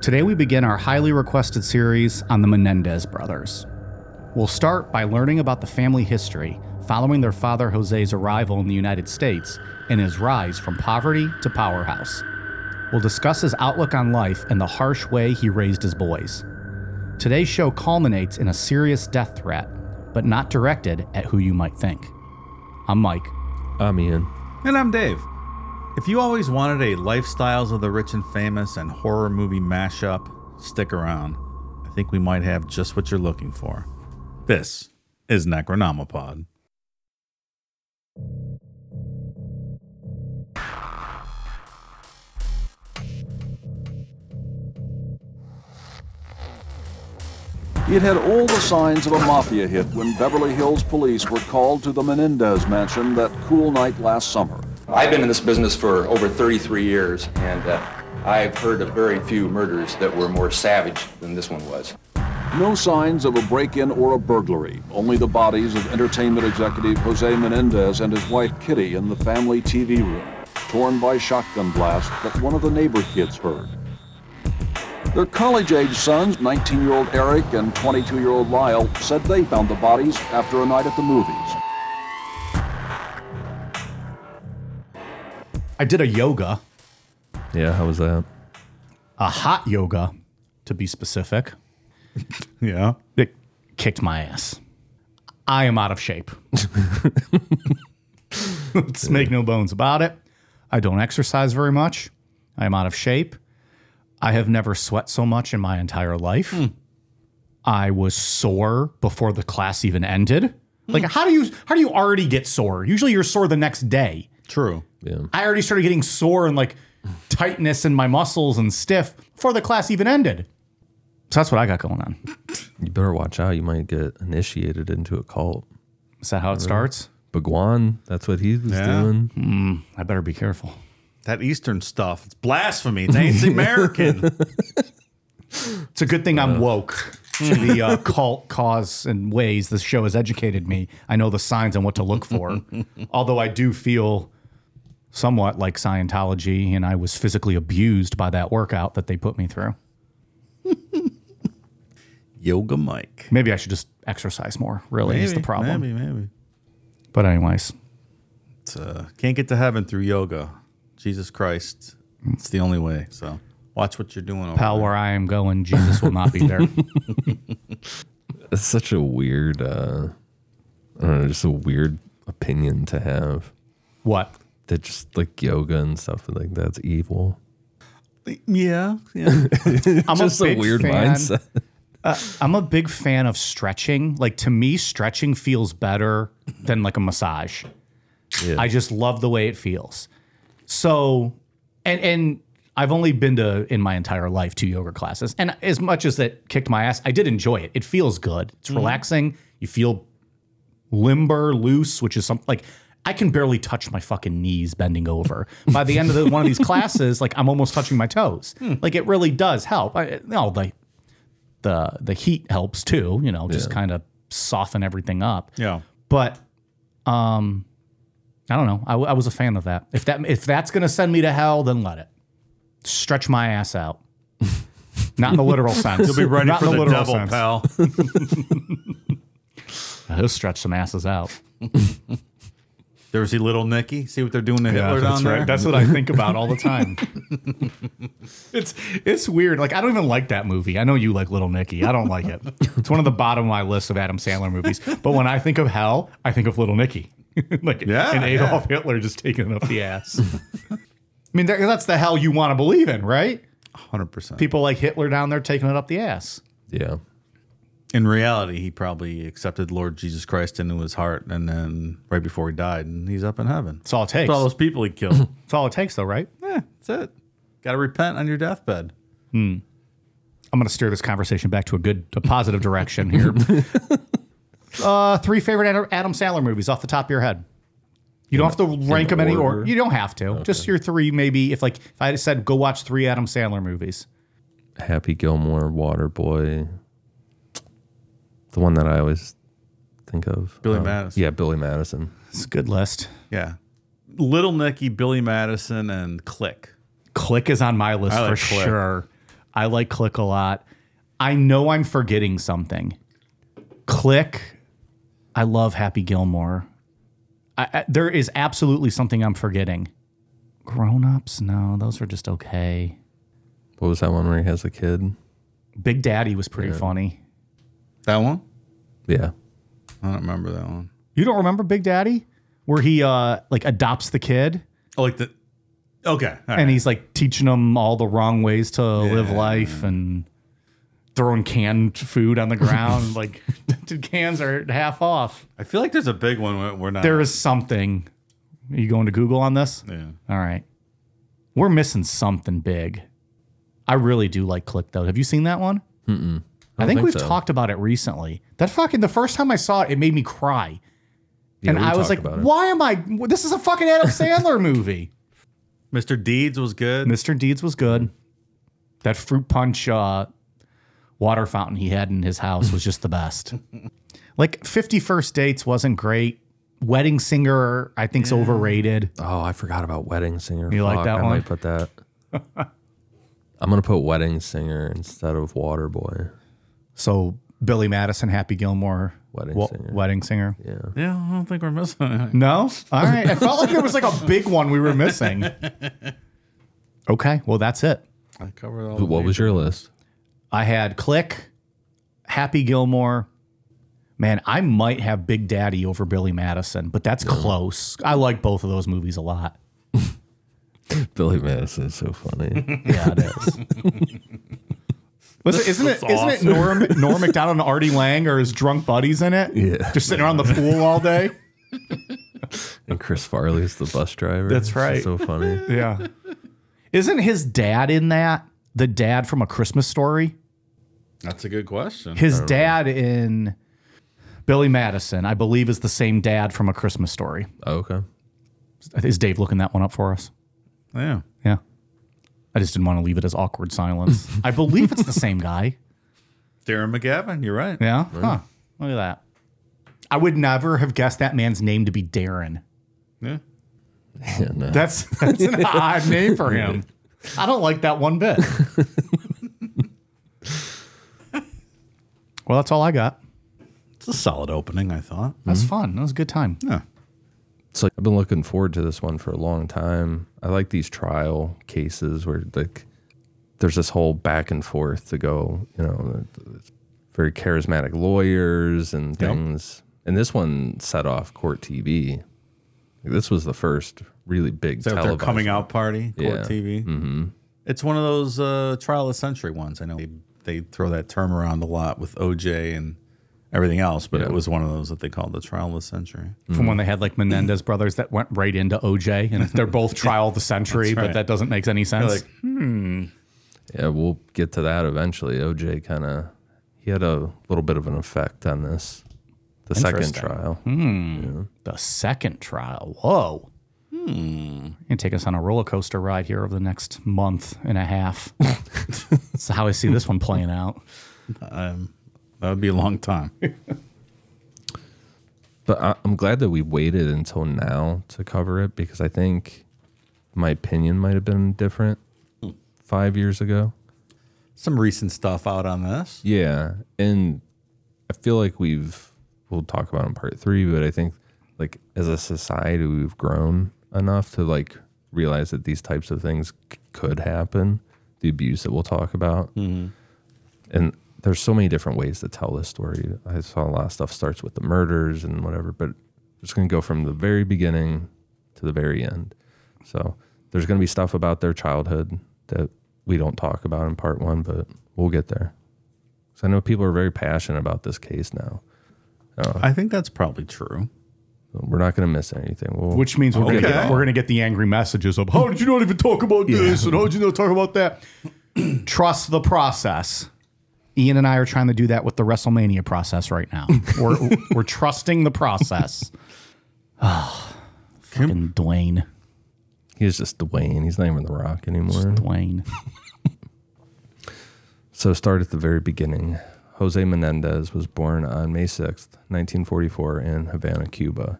Today, we begin our highly requested series on the Menendez brothers. We'll start by learning about the family history following their father Jose's arrival in the United States and his rise from poverty to powerhouse. We'll discuss his outlook on life and the harsh way he raised his boys. Today's show culminates in a serious death threat, but not directed at who you might think. I'm Mike. I'm Ian. And I'm Dave. If you always wanted a Lifestyles of the Rich and Famous and horror movie mashup, stick around. I think we might have just what you're looking for. This is Necronomipod. It had all the signs of a mafia hit when Beverly Hills police were called to the Menendez mansion that cool night last summer. I've been in this business for over 33 years, and uh, I've heard of very few murders that were more savage than this one was. No signs of a break-in or a burglary, only the bodies of entertainment executive Jose Menendez and his wife Kitty in the family TV room, torn by shotgun blast that one of the neighbor kids heard. Their college-age sons, 19-year-old Erik and 22-year-old Lyle, said they found the bodies after a night at the movies. I did a yoga, Yeah, how was that? a hot yoga to be specific. Yeah. It kicked my ass. I am out of shape. Let's make no bones about it. I don't exercise very much. I am out of shape. I have never sweat so much in my entire life. Hmm. I was sore before the class even ended. Like hmm. how do you how do you already get sore? Usually you're sore the next day. True. Yeah. I already started getting sore and like tightness in my muscles and stiff before the class even ended. So that's what I got going on. You better watch out. You might get initiated into a cult. Is that how it starts? Bhagwan, that's what he was Yeah. doing. I better be careful. That Eastern stuff. It's blasphemy. It's ancient American. It's a good thing I'm woke to the uh, cult cause and ways this show has educated me. I know the signs and what to look for. Although I do feel somewhat like Scientology, and I was physically abused by that workout that they put me through. Yoga Mike. Maybe I should just exercise more. Really, is the problem. Maybe, maybe. But anyways, It's, uh, can't get to heaven through yoga. Jesus Christ. It's the only way. So watch what you're doing. Over pal, there. where I am going, Jesus will not be there. It's such a weird, uh, I don't know, just a weird opinion to have. what? That just like yoga and stuff like that's evil. Yeah. Yeah. I'm just a, big weird fan- mindset. Uh, I'm a big fan of stretching. Like to me, stretching feels better than like a massage. Yeah. I just love the way it feels. So, and and I've only been to in my entire life two yoga classes, and as much as that kicked my ass, I did enjoy it. It feels good. It's relaxing. You feel limber, loose, which is something like I can barely touch my fucking knees bending over. By the end of the, one of these classes, like I'm almost touching my toes. Like it really does help. I, no, the the the heat helps too. You know, just kind of soften everything up. Yeah. But um, I don't know. I was a fan of that. If that if that's gonna send me to hell, then let it stretch my ass out. Not in the literal sense. You'll be ready Not for in the, literal devil, sense. pal. He'll stretch some asses out. You ever see Little Nicky? See what they're doing to Hitler down there? That's what I think about all the time. it's it's weird. Like I don't even like that movie. I know you like Little Nicky. I don't like it. It's one of the bottom of my list of Adam Sandler movies. But when I think of hell, I think of Little Nicky. like Yeah, and Adolf Hitler just taking it up the ass. I mean, that, that's the hell you want to believe in, right? 100%. People like Hitler down there taking it up the ass. Yeah. In reality, he probably accepted Lord Jesus Christ into his heart, and then right before he died, and he's up in heaven. That's all it takes. That's all those people he killed. That's all it takes, though, right? yeah, that's it. Got to repent on your deathbed. I'm going to steer this conversation back to a good, a positive direction here. uh, three favorite Adam- Adam Sandler movies off the top of your head. You don't have to rank them any or order? you don't have to. Just your three, maybe. If like if I had said go watch three Adam Sandler movies, Happy Gilmore, Waterboy. The one that I always think of. Billy Um, Madison. Yeah, Billy Madison. it's a good list. Yeah. Little Nicky, Billy Madison, and Click. Click is on my list I for Click. sure. I like Click a lot. I know I'm forgetting something. Click. I love Happy Gilmore. I, I, there is absolutely something I'm forgetting. Grown ups? No, those are just okay. What was that one where he has a kid? Big Daddy was pretty funny. That one? Yeah. I don't remember that one. You don't remember Big Daddy? Where he uh like adopts the kid Oh, like the. Okay. all right. and he's like teaching him all the wrong ways to live life and throwing canned food on the ground. like the cans are half off. I feel like there's a big one where we're not. There is something. Are you going to Google on this? Yeah. All right. We're missing something big. I really do like Click though. Have you seen that one? Mm-mm. I, think, think we've so. talked about it recently. That fucking the first time I saw it, it made me cry. Yeah, and I was like, why am I this is a fucking Adam Sandler movie. Mr. Deeds was good. Mr. Deeds was good. That fruit punch uh, water fountain he had in his house was just the best. like 50 First Dates wasn't great. Wedding Singer, I think's overrated. Oh, I forgot about Wedding Singer. You like that I one? might put that. I'm gonna put Wedding Singer instead of Waterboy. So Billy Madison, Happy Gilmore, Wedding Singer. Wedding Singer. Yeah. yeah, I don't think we're missing it. No? All right. I felt like there was like a big one we were missing. Okay. Well, that's it. I covered all. But what was your list? I had Click, Happy Gilmore. Man, I might have Big Daddy over Billy Madison, but that's close. I like both of those movies a lot. Billy Madison is so funny. Yeah, it is. Listen, isn't it isn't it Norm Norm Macdonald and Artie Lange or his drunk buddies in it? Yeah. Just sitting around the pool all day. and Chris Farley's the bus driver. That's right. So funny. Yeah. Isn't his dad in that? The dad from a Christmas story? That's a good question. His dad in Billy Madison, I believe, is the same dad from a Christmas story. Oh, okay. Is Dave looking that one up for us? yeah. Yeah. I just didn't want to leave it as awkward silence. I believe it's the same guy. Darren McGavin, you're right. Yeah. Huh. Look at that. I would never have guessed that man's name to be Darren. Yeah. Yeah, no. That's that's an odd name for him. I don't like that one bit. well, that's all I got. It's a solid opening, I thought. That's mm-hmm. fun. That was a good time. Yeah. So I've been looking forward to this one for a long time. I like these trial cases where like there's this whole back and forth to go, you know, very charismatic lawyers and things. And this one set off court TV. This was the first really big that their coming out party, court Yeah. TV? Mm-hmm. It's one of those uh, trial of century ones. I know they, they throw that term around a lot with OJ and everything else, but it was one of those that they called the trial of the century. From when they had like Menendez brothers that went right into OJ, and they're both trial of the century, but that doesn't make any sense. like, Yeah, we'll get to that eventually. OJ kind of he had a little bit of an effect on this The second Interesting. trial. The second trial. Whoa. Hmm. You take us on a roller coaster ride here over the next month and a half. That's how I see this one playing out. That would be a long time. But I, I'm glad that we waited until now to cover it because I think my opinion might have been different five years ago. Some recent stuff out on this. Yeah, and I feel like we've we'll talk about it in part three, but I think like as a society we've grown enough to like realize that these types of things c- could happen. The abuse that we'll talk about, mm-hmm. and there's so many different ways to tell this story. I saw a lot of stuff starts with the murders and whatever, but just gonna go from the very beginning to the very end. So there's gonna be stuff about their childhood that we don't talk about in part one, but we'll get there. So I know people are very passionate about this case now. Uh, I think that's probably true. We're not going to miss anything. We'll, Which means we're gonna Okay. get we're gonna get the angry messages of how did you not even talk about this and how did you not talk about that? Trust the process. Ian and I are trying to do that with the WrestleMania process right now. We're we're trusting the process. Oh, fucking Dwayne. he's just Dwayne. He's not even The Rock anymore. Dwayne. So start at the very beginning. Jose Menendez was born on May 6th, 1944 in Havana, Cuba.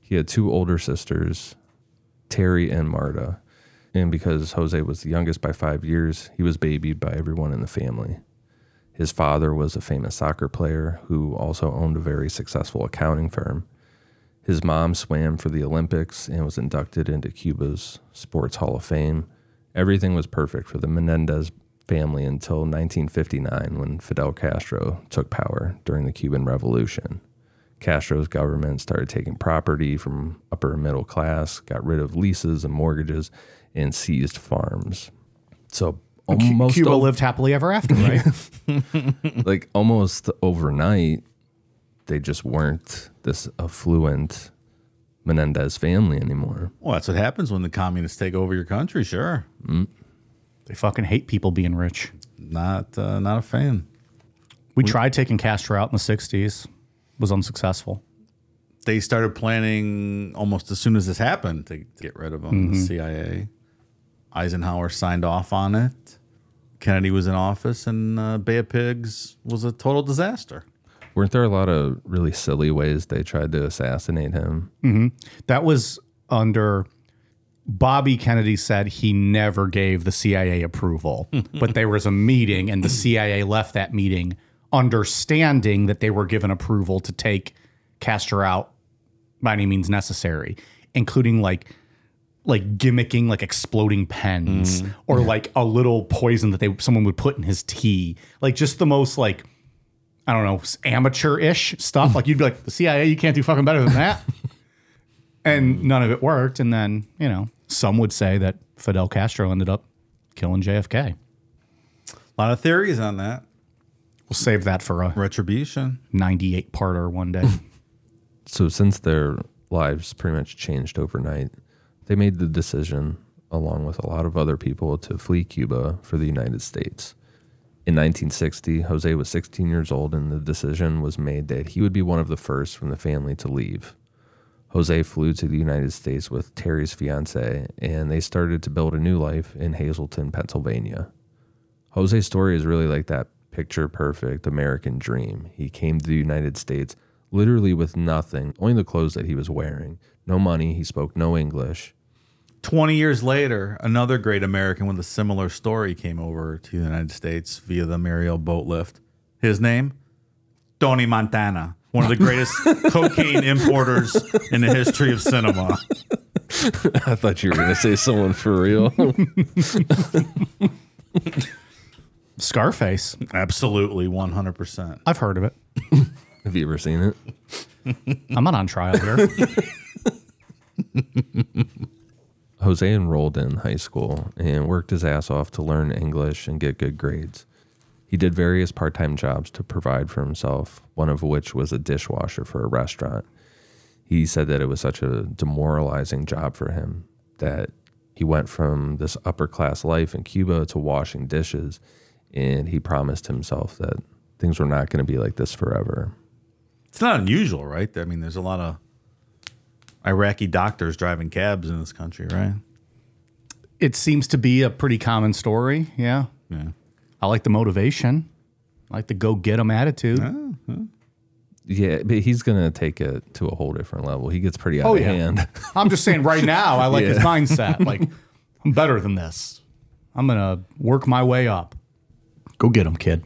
He had two older sisters, Terry and Marta. And because Jose was the youngest by five years, he was babied by everyone in the family. His father was a famous soccer player who also owned a very successful accounting firm. His mom swam for the Olympics and was inducted into Cuba's Sports Hall of Fame. Everything was perfect for the Menendez family until 1959 when Fidel Castro took power during the Cuban Revolution. Castro's government started taking property from upper middle class, got rid of leases and mortgages, and seized farms. So almost Cuba o- lived happily ever after, right? like almost overnight, they just weren't this affluent Menendez family anymore. Well, that's what happens when the communists take over your country. Sure, they fucking hate people being rich. not uh, not a fan. We tried taking Castro out in the '60s, was unsuccessful. They started planning almost as soon as this happened to get rid of him. The CIA, Eisenhower signed off on it. Kennedy was in office, and uh, Bay of Pigs was a total disaster. Weren't there a lot of really silly ways they tried to assassinate him? That was under Bobby Kennedy said he never gave the CIA approval, but there was a meeting and the CIA left that meeting understanding that they were given approval to take Castro out by any means necessary, including like like gimmicking like exploding pens mm. or like a little poison that they someone would put in his tea. Like just the most like I don't know, amateur-ish stuff. Like you'd be like, the CIA, you can't do fucking better than that. and none of it worked. And then, you know, some would say that Fidel Castro ended up killing JFK. A lot of theories on that. We'll save that for a Retribution. 98 parter one day. So since their lives pretty much changed overnight, they made the decision, along with a lot of other people, to flee Cuba for the United States. In 1960, Jose was 16 years old, and the decision was made that he would be one of the first from the family to leave. Jose flew to the United States with Terry's fiance, and they started to build a new life in Hazleton, Pennsylvania. Jose's story is really like that picture perfect American dream. He came to the United States literally with nothing, only the clothes that he was wearing. No money, he spoke no English. 20 years later, another great American with a similar story came over to the United States via the Mariel boat lift. His name? Tony Montana, one of the greatest cocaine importers in the history of cinema. I thought you were going to say someone for real. Scarface. Absolutely, 100%. I've heard of it. Have you ever seen it? I'm not on trial here. Jose enrolled in high school and worked his ass off to learn English and get good grades. He did various part time jobs to provide for himself, one of which was a dishwasher for a restaurant. He said that it was such a demoralizing job for him that he went from this upper class life in Cuba to washing dishes, and he promised himself that things were not going to be like this forever. It's not unusual, right? I mean, there's a lot of Iraqi doctors driving cabs in this country, right? It seems to be a pretty common story. Yeah. Yeah. I like the motivation. I like the go get 'em attitude. Yeah, but he's gonna take it to a whole different level. He gets pretty out Oh, of yeah. hand. I'm just saying right now, I like his mindset. Like, I'm better than this. I'm going to work my way up. Go get him, kid.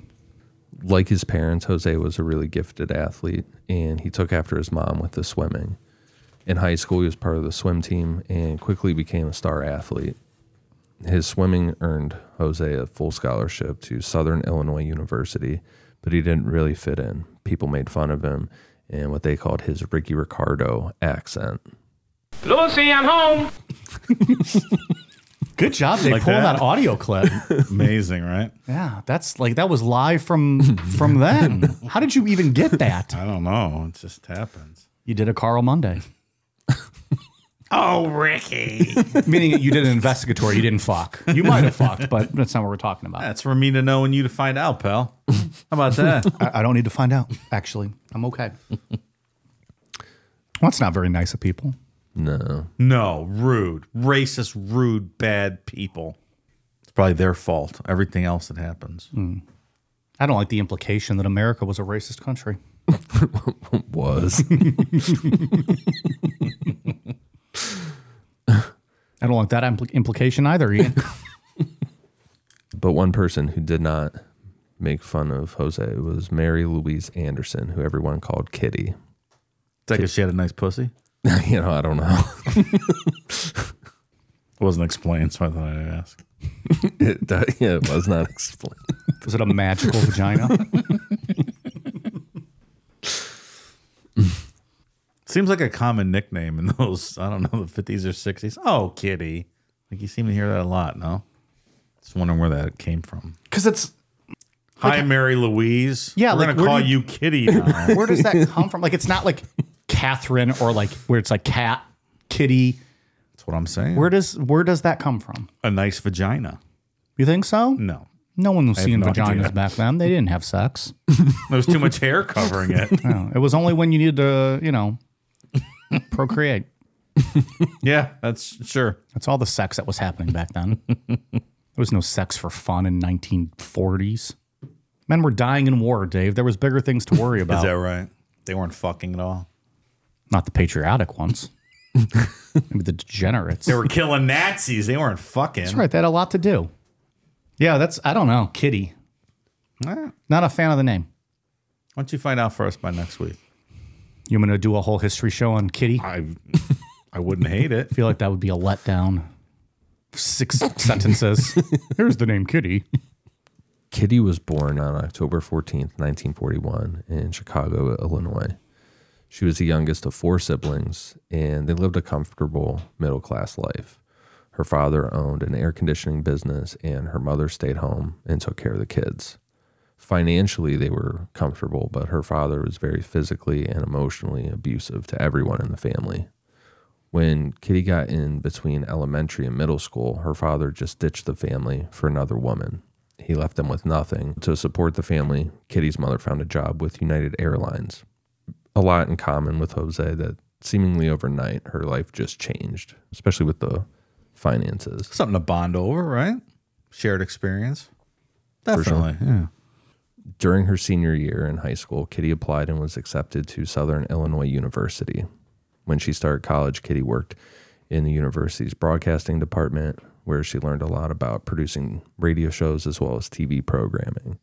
like his parents, Jose was a really gifted athlete, and he took after his mom with the swimming. In high school, he was part of the swim team and quickly became a star athlete. His swimming earned Jose a full scholarship to Southern Illinois University, but he didn't really fit in. People made fun of him and what they called his Ricky Ricardo accent. Lucy, I'm home. Good job, Dave, Like pulling that? that audio clip. Amazing, right? yeah, that's like, that was live from from then. How did you even get that? I don't know. It just happens. You did a Carl Monday. Oh, Ricky. Meaning you did an investigatory. You didn't fuck. You might have fucked, but that's not what we're talking about. That's for me to know and you to find out, pal. How about that? I, I don't need to find out, actually. I'm okay. well, that's not very nice of people. No. no, rude, racist, rude, bad people. It's probably their fault. Everything else that happens. Hmm. I don't like the implication that America was a racist country. Was. I don't like that impl- implication either, Ian. But one person who did not make fun of Jose was Mary Louise Anderson, who everyone called Kitty. It's like if she had a nice pussy. you know, I don't know. It wasn't explained, so I thought I'd ask. It, uh, yeah, it was not explained. Was it a magical vagina? Seems like a common nickname in those, I don't know, the 50s or 60s. Oh, kitty. Like you seem to hear that a lot, no? Just wondering where that came from. Because it's Hi, Mary Louise. Yeah, We're like, to call you- you kitty now. where does that come from? Like it's not like Catherine or like where it's like cat, kitty. That's what I'm saying. Where does where does that come from? a nice vagina. You think so? No. No one was have seeing no vaginas idea. back then. They didn't have sex. there was too much hair covering it. No, it was only when you needed to, you know, procreate. yeah, that's sure. That's all the sex that was happening back then. there was no sex for fun in 1940s. Men were dying in war, Dave. There was bigger things to worry about. Is that right? They weren't fucking at all. Not the patriotic ones. Maybe the degenerates. They were killing Nazis. They weren't fucking. That's right. They had a lot to do. Yeah, that's I don't know. Kitty. Eh, Not a fan of the name. don't you find out for us by next week? You want to do a whole history show on Kitty? I I I wouldn't hate it. feel like that would be a letdown. Six sentences. Here's the name Kitty. Kitty was born on October 14th, 1941, in Chicago, Illinois. She was the youngest of four siblings, and they lived a comfortable middle class life. Her father owned an air conditioning business, and her mother stayed home and took care of the kids. Financially, they were comfortable, but her father was very physically and emotionally abusive to everyone in the family. When Kitty got in between elementary and middle school, her father just ditched the family for another woman. He left them with nothing. To support the family, Kitty's mother found a job with United Airlines. A lot in common with Jose that seemingly overnight her life just changed, especially with the finances. Something to bond over, right? Shared experience. For sure. Definitely. Yeah. During her senior year in high school, Kitty applied and was accepted to Southern Illinois University. When she started college, Kitty worked in the university's broadcasting department, where she learned a lot about producing radio shows as well as TV programming.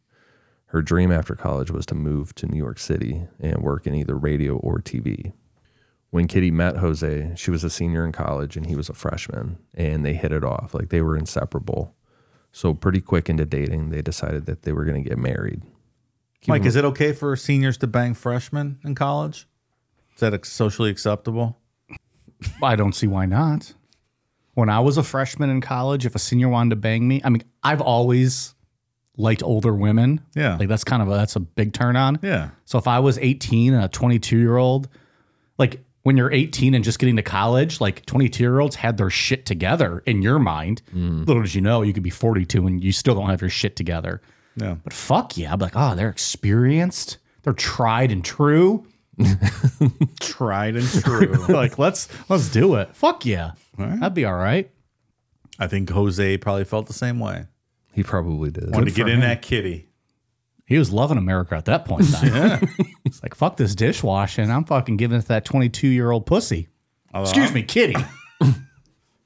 Her dream after college was to move to New York City and work in either radio or TV. When Kitty met Jose, she was a senior in college and he was a freshman, and they hit it off. Like they were inseparable. So, pretty quick into dating, they decided that they were going to get married. Mike, is it okay for seniors to bang freshmen in college? Is that socially acceptable? I don't see why not. When I was a freshman in college, if a senior wanted to bang me, I mean, I've always liked older women. Yeah. Like that's kind of a that's a big turn on. Yeah. So if I was 18 and a 22 year old, like when you're 18 and just getting to college, like 22 year olds had their shit together in your mind. Mm. Little did you know, you could be 42 and you still don't have your shit together. Yeah. But fuck yeah, I'm like, oh, they're experienced, they're tried and true. Tried and true. like let's let's do it. Fuck yeah, that'd be all right. I think Jose probably felt the same way. He probably did. Wanted to for get in him. that kitty. He was loving America at that point. In time. He's like, fuck this dishwashing. I'm fucking giving it to that 22 year old pussy. Excuse me, kitty.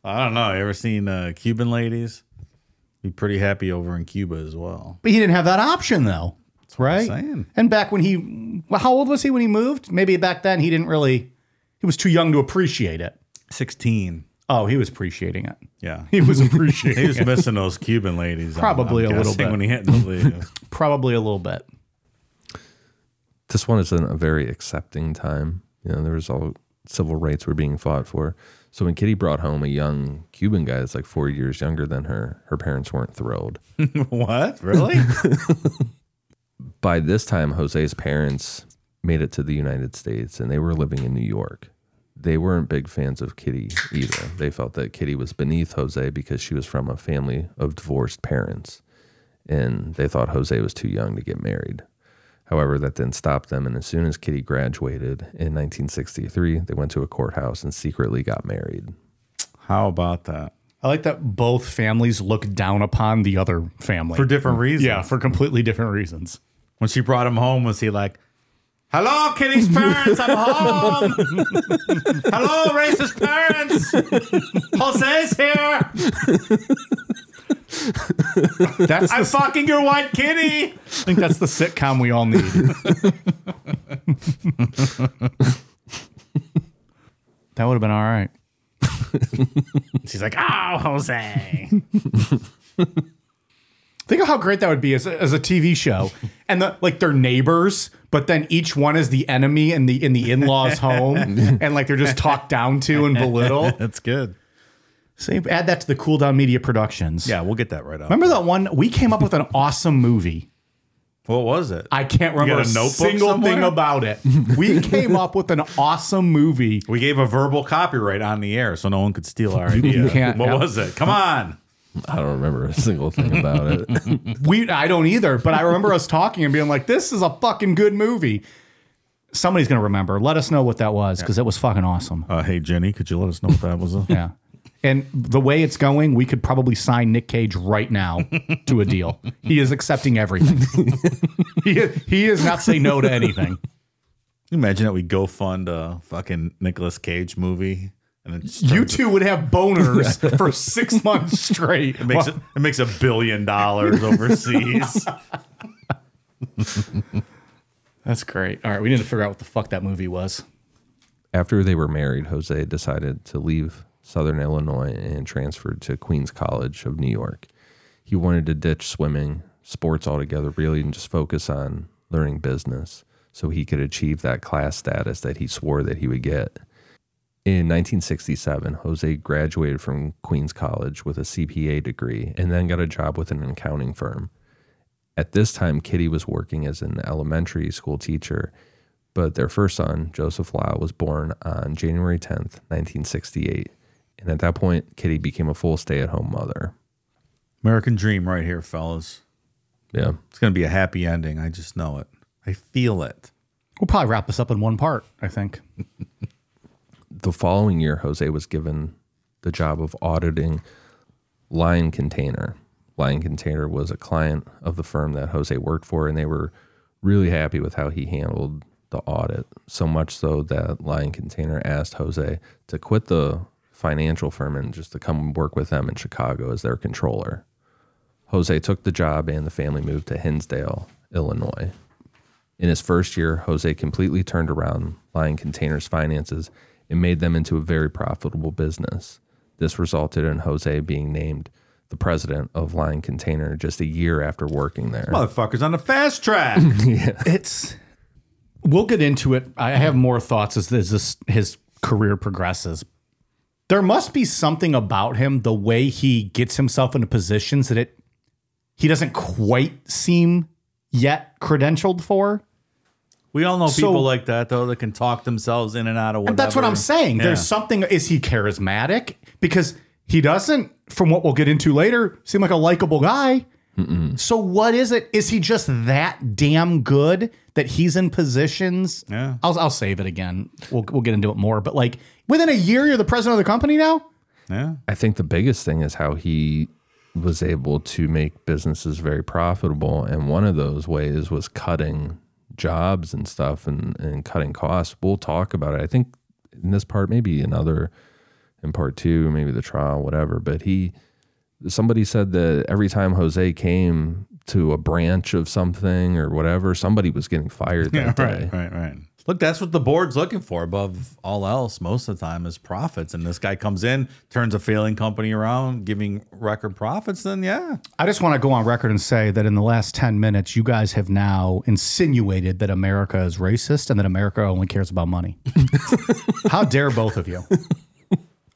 I don't know. You ever seen uh, Cuban ladies? Be pretty happy over in Cuba as well. But he didn't have that option though, That's right? saying. And back when he, well, how old was he when he moved? Maybe back then he didn't really. He was too young to appreciate it. 16. Oh, he was appreciating it. Yeah. He was appreciating it. He was it. missing those Cuban ladies. I'm- Probably I'm a little guessing, bit. When he hit the league. Probably a little bit. this one is in a very accepting time. You know, there was all civil rights were being fought for. So when Kitty brought home a young Cuban guy that's like four years younger than her, her parents weren't thrilled. what? Really? By this time, Jose's parents made it to the United States and they were living in New York. They weren't big fans of Kitty either. They felt that Kitty was beneath Jose because she was from a family of divorced parents. And they thought Jose was too young to get married. However, that didn't stop them. And as soon as Kitty graduated in 1963, they went to a courthouse and secretly got married. How about that? I like that both families look down upon the other family For different reasons. Yeah, for completely different reasons. When she brought him home, was he like, Hello, Kitty's parents, I'm home. Hello, racist parents. Jose's here. That's I'm fucking your white kitty. I think that's the sitcom we all need. that would have been all right. She's like, Oh, Jose. Think of how great that would be as a, as a TV show, and the like they're neighbors, but then each one is the enemy in the in the in law's home, and like they're just talked down to and belittled. That's good. So add that to the Cool Down Media Productions. Yeah, we'll get that right up. Remember that one? We came up with an awesome movie. What was it? I can't remember a, a notebook single thing about it. We came up with an awesome movie. We gave a verbal copyright on the air so no one could steal our idea. can't- what yep. was it? Come on. I don't remember a single thing about it. We I don't either, but I remember us talking and being like, "This is a fucking good movie." Somebody's gonna remember. Let us know what that was because it was fucking awesome. Uh, hey, Jenny, could you let us know what that was? Yeah. And the way it's going, we could probably sign Nick Cage right now to a deal. He is accepting everything. he, he is not say no to anything. Imagine that we go fund a fucking Nicolas Cage movie. And it, just You turns- two would have boners for six months straight. it makes it, it makes a billion dollars overseas. That's great. All right, we need to figure out what the fuck that movie was. After they were married, Jose decided to leave Southern Illinois and transferred to Queens College of New York. He wanted to ditch swimming, sports altogether, really, and just focus on learning business so he could achieve that class status that he swore that he would get. In 1967, Jose graduated from Queens College with a CPA degree and then got a job with an accounting firm. At this time, Kitty was working as an elementary school teacher, but their first son, Joseph Lyle, was born on January 10th, 1968. And at that point, Kitty became a full stay at home mother. American dream right here, fellas. Yeah. It's going to be a happy ending. I just know it. I feel it. We'll probably wrap this up in one part, I think. The following year, Jose was given the job of auditing Lion Container. Lion Container was a client of the firm that Jose worked for, and they were really happy with how he handled the audit. So much so that Lion Container asked Jose to quit the financial firm and just to come work with them in Chicago as their controller. Jose took the job and the family moved to Hinsdale, Illinois. In his first year, Jose completely turned around Lion Container's finances and made them into a very profitable business. This resulted in Jose being named the president of Lion Container just a year after working there. Motherfuckers on the fast track. It's. We'll get into it. I have more thoughts as this, this his career progresses. There must be something about him, the way he gets himself into positions that it he doesn't quite seem yet credentialed for. we all know So- people like that, though, that can talk themselves in and out of whatever. And that's what I'm saying. Yeah. There's something. Is he charismatic? Because he doesn't, from what we'll get into later, seem like a likable guy. So what is it? Is he just that damn good that he's in positions? Yeah. I'll, I'll save it again. We'll, we'll get into it more. But like within a year, you're the president of the company now? Yeah. I think the biggest thing is how he was able to make businesses very profitable. And one of those ways was cutting jobs and stuff and, and cutting costs. We'll talk about it. I think in this part, maybe another in part two, maybe the trial, whatever. But he, somebody said that every time Jose came to a branch of something or whatever, somebody was getting fired that Yeah, day. right, right, right. Look, that's what the board's looking for above all else most of the time is profits. And this guy comes in, turns a failing company around, giving record profits, then yeah. I just want to go on record and say that in the last 10 minutes, you guys have now insinuated that America is racist and that America only cares about money. How dare both of you?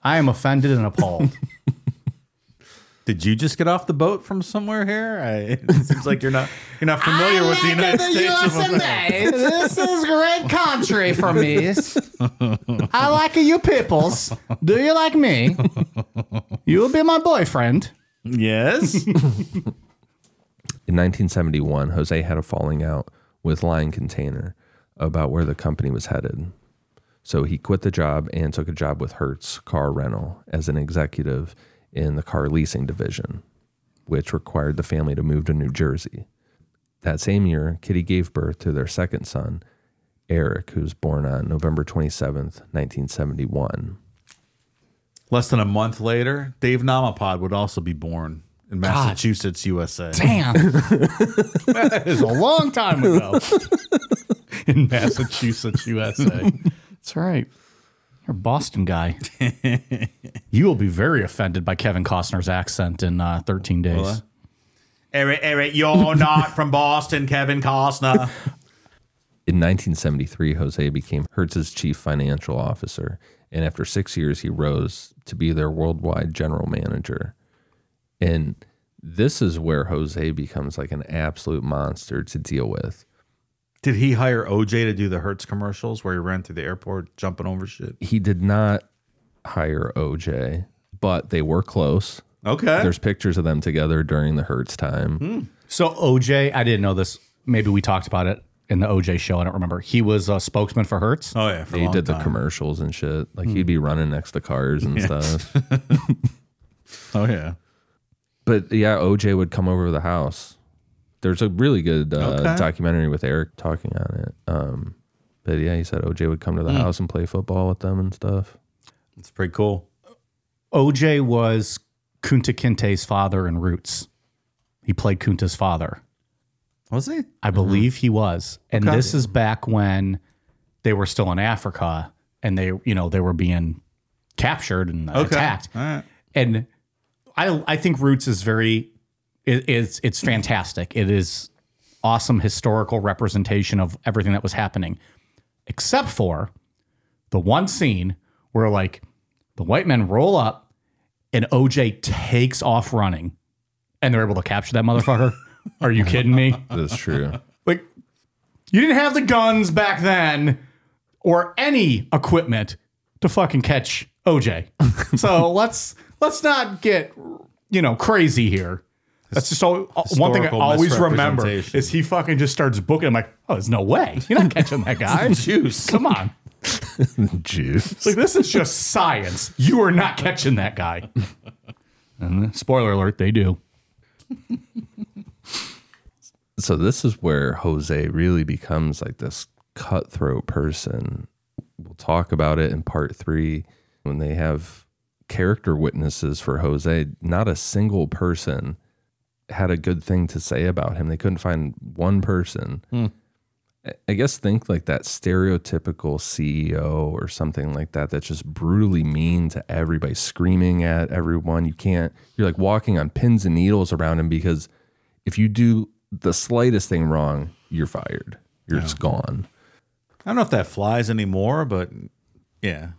I am offended and appalled. Did you just get off the boat from somewhere here? I, it seems like you're not you're not familiar with the United States of America. This is great country for me. I like you peoples. Do you like me? You'll be my boyfriend. Yes. In 1971, Jose had a falling out with Lion Container about where the company was headed. So he quit the job and took a job with Hertz Car Rental as an executive in the car leasing division, which required the family to move to New Jersey. That same year, Kitty gave birth to their second son, Erik, who was born on November 27th, 1971. Less than a month later, Dave Namapod would also be born in Massachusetts, USA. Damn. that is a long time ago. In Massachusetts, USA. That's right. You're a Boston guy. you will be very offended by Kevin Costner's accent in uh, 13 days. Will Eric, Eric, you're not from Boston, Kevin Costner. In 1973, Jose became Hertz's chief financial officer, and after six years, he rose to be their worldwide general manager. And this is where Jose becomes like an absolute monster to deal with. Did he hire OJ to do the Hertz commercials where he ran through the airport jumping over shit? He did not hire OJ, but they were close. Okay. There's pictures of them together during the Hertz time. Hmm. So OJ, I didn't know this. Maybe we talked about it in the OJ show. I don't remember. He was a spokesman for Hertz. oh yeah, for a He long did the time. commercials and shit. Like hmm. he'd be running next to cars and stuff. Oh yeah. But yeah, OJ would come over to the house. There's a really good uh, Okay. documentary with Erik talking on it. Um, but yeah, he said OJ would come to the house and play football with them and stuff. It's pretty cool. OJ was Kunta Kinte's father in Roots. He played Kunta's father. Was he? I believe he was. And Okay. this is back when they were still in Africa and they, you know, they were being captured and attacked. All right. And I I think Roots is very it, it's it's fantastic. It is awesome historical representation of everything that was happening. Except for the one scene where like the white men roll up and OJ takes off running and they're able to capture that motherfucker. Are you kidding me? That's true. like you didn't have the guns back then or any equipment to fucking catch OJ. so let's let's not get you know crazy here. That's just so one thing I always remember is he fucking just starts booking. I'm like, oh, there's no way you're not catching that guy. Juice. Come on, Juice. like this is just science. You are not catching that guy. And uh, spoiler alert, they do. So this is where Jose really becomes like this cutthroat person. We'll talk about it in part three when they have character witnesses for Jose. Not a single person had a good thing to say about him. They couldn't find one person. Hmm. I- I guess think like that stereotypical CEO or something like that that's just brutally mean to everybody, screaming at everyone. You can't, you're like walking on pins and needles around him because if you do the slightest thing wrong, you're fired. You're just gone. I don't know if that flies anymore, but yeah.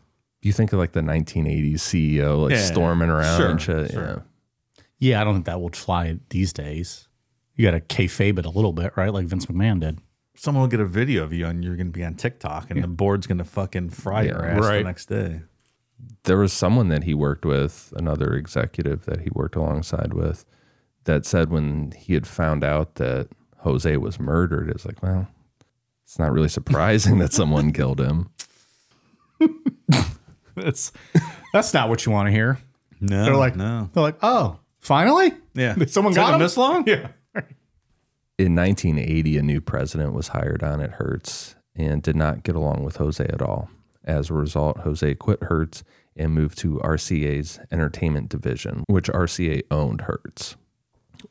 You think of like the 1980s CEO like Yeah, storming around sure, and shit. sure. Yeah, I don't think that would fly these days. You got to kayfabe it a little bit, right? Like Vince McMahon did. Someone will get a video of you and you're going to be on TikTok and the board's going to fucking fry your Yeah, ass the next day. there was someone that he worked with, another executive that he worked alongside with, that said when he had found out that Jose was murdered, it's like, well, it's not really surprising that someone killed him. That's that's not what you want to hear. No, They're like, no. they're like, oh, finally, Yeah. someone Took got him him this long? Yeah, In 1980, a new president was hired on at Hertz and did not get along with Jose at all. As a result, Jose quit Hertz and moved to RCA's entertainment division, which RCA owned Hertz.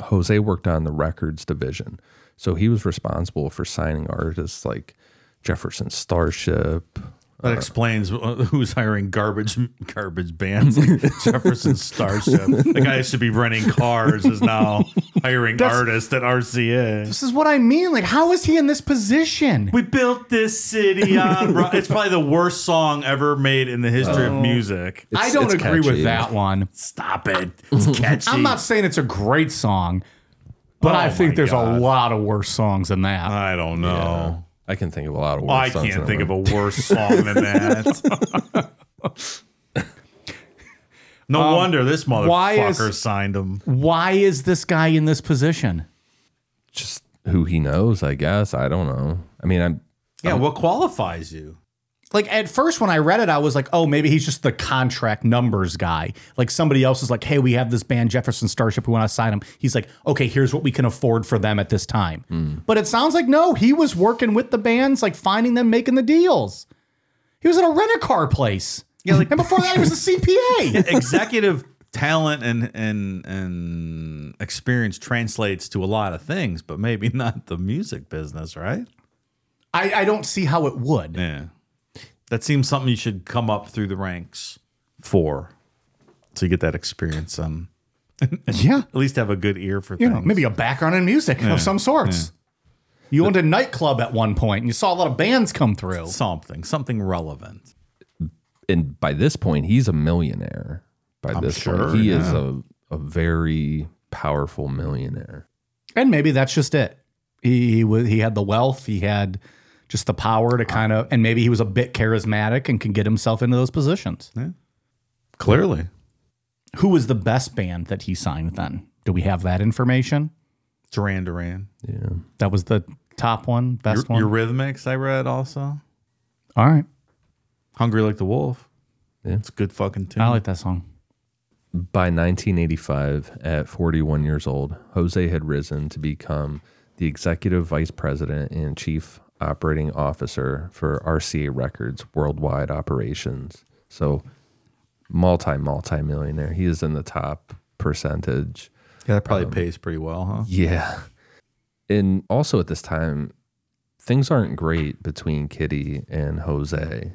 Jose worked on the records division, so he was responsible for signing artists like Jefferson Starship, That explains uh, who's hiring garbage garbage bands like Jefferson Starship. The guy that should be renting cars is now hiring artists at RCA. this is what I mean. Like, how is he in this position? We built this city on. Ro- It's probably the worst song ever made in the history of music. I don't it's agree with that one. Stop it. It's catchy. I'm not saying it's a great song, but Oh I think there's God. a lot of worse songs than that. I don't know. I can think of a lot of worse I songs can't think of a worse song than that. no wonder this Um, why is- motherfucker signed him. Why is this guy in this position? just who he knows, I guess. I don't know. I mean, I'm Yeah, what qualifies you? Like at first when I read it, I was like, oh, maybe he's just the contract numbers guy. Like somebody else is like, hey, we have this band Jefferson Starship, we want to sign him. He's like, okay, here's what we can afford for them at this time. Hmm. But it sounds like no, he was working with the bands, like finding them, making the deals. He was at a rent a car place. Yeah, like- and before that, he was a CPA. executive talent and and and experience translates to a lot of things, but maybe not the music business, right? I, I don't see how it would. Yeah, that seems something you should come up through the ranks for, so you get that experience. Um, Yeah. at least have a good ear for You things. know, maybe a background in music of some sorts. You owned a nightclub at one point and you saw a lot of bands come through. something, something relevant. and by this point, he's a millionaire. By this sure, point, he is a, a very powerful millionaire. And maybe that's just it. He he, wa- he had the wealth, he had just the power to kind of, and maybe he was a bit charismatic and can get himself into those positions. Clearly, Who was the best band that he signed then? Do we have that information? Duran Duran, Yeah. That was the top one, best one. Eurythmics. I read also. All right, Hungry like the Wolf. Yeah. It's a good fucking tune. I like that song. By 1985, at 41 years old, Jose had risen to become the executive vice president and chief operating officer for RCA Records worldwide operations. So, multi, multi millionaire. He is in the top percentage. yeah, that probably um, pays pretty well, huh? Yeah. And also at this time, things aren't great between Kitty and Jose.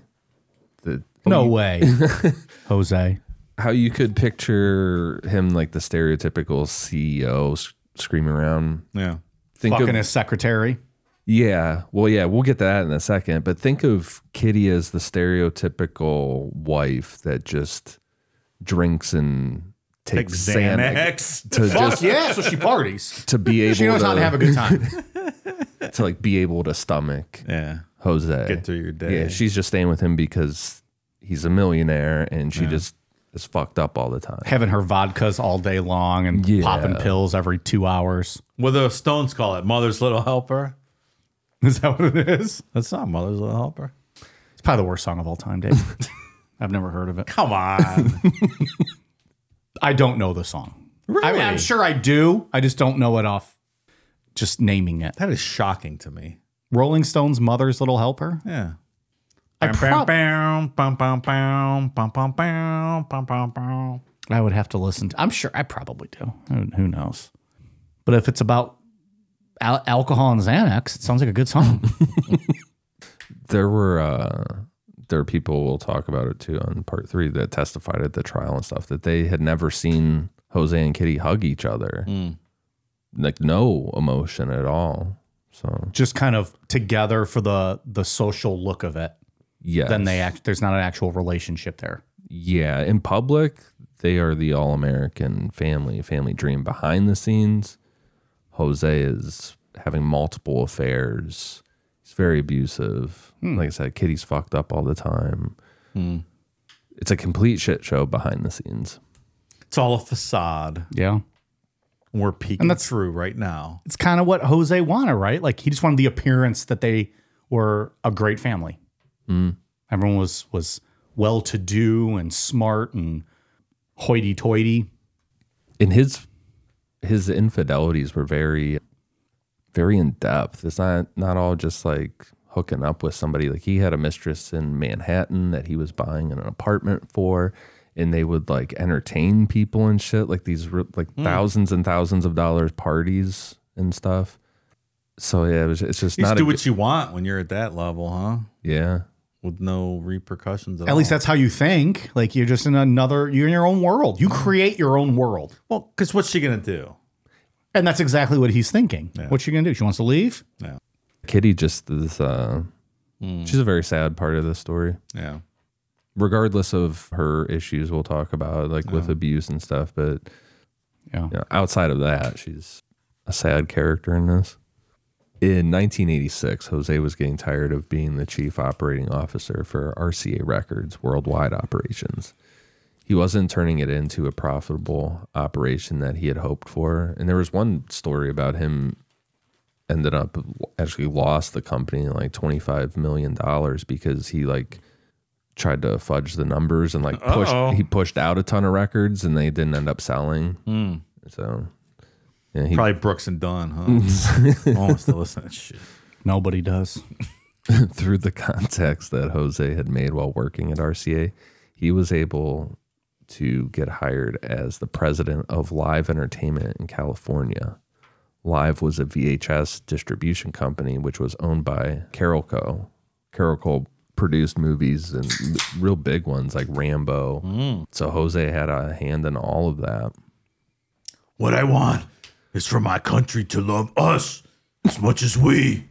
The, No way, Jose. how you could picture him like the stereotypical CEO s- screaming around. Yeah. Think Fucking of his secretary. Yeah, well, yeah, we'll get to that in a second. But think of Kitty as the stereotypical wife that just drinks and Take takes Xanax Xanax. to Fuck just yeah, so she parties. to be able She knows to, how to have a good time. to like be able to stomach Yeah. Jose. Get through your day. Yeah, she's just staying with him because he's a millionaire and she just is fucked up all the time. Having her vodkas all day long and Yeah. popping pills every two hours. What do the Stones call it? Mother's Little Helper? Is that what it is? That's not Mother's Little Helper. It's probably the worst song of all time, Dave. I've never heard of it. Come on. I don't know the song. Really? I, am sure I do. I just don't know it off just naming it. That is shocking to me. Rolling Stones' Mother's Little Helper? Yeah. I, I would have to listen to. I'm sure I probably do. Who knows? But if it's about al- alcohol and Xanax, it sounds like a good song. There were uh there are people we'll talk about it too on part three that testified at the trial and stuff that they had never seen Jose and Kitty hug each other. Like no emotion at all. So just kind of together for the the social look of it. yeah. Then they act. There's not an actual relationship there. Yeah, in public, they are the all American family, family dream. Behind the scenes, Jose is having multiple affairs. He's very abusive. Hmm. Like I said, Kitty's fucked up all the time. Hmm. It's a complete shit show behind the scenes. It's all a facade. Yeah. We're peeking And that's- through right now. It's kind of what Jose wanted, right? Like he just wanted the appearance that they were a great family. Hmm. Everyone was was well to do and smart and hoity toity. and his his infidelities were very very in depth it's not not all just like hooking up with somebody like he had a mistress in manhattan that he was buying an apartment for and they would like entertain people and shit like these re- like hmm. thousands and thousands of dollars parties and stuff so yeah it was it's just You just not do a, what you want when you're at that level, huh? yeah With no repercussions at, At least that's how you think. Like you're just in another. You're in your own world. You hmm. create your own world, well, because what's she gonna do? And that's exactly what he's thinking. What's she gonna do? She wants to leave. Yeah, kitty just is uh she's a very sad part of this story yeah. regardless of her issues we'll talk about like with abuse and stuff but Yeah. you know, outside of that she's a sad character in this in 1986 jose was getting tired of being the chief operating officer for rca records worldwide operations he wasn't turning it into a profitable operation that he had hoped for and there was one story about him ended up actually lost the company like 25 million dollars because he like tried to fudge the numbers and like pushed Uh-oh. he pushed out a ton of records and they didn't end up selling hmm. so yeah, he, Probably Brooks and Dunn, huh? no one wants to listen to that shit. Nobody does. through the contacts that Jose had made while working at RCA, he was able to get hired as the president of Live Entertainment in California. Live was a VHS distribution company which was owned by Carolco. Carolco produced movies and real big ones like Rambo. Mm. So Jose had a hand in all of that. What I want is for my country to love us as much as we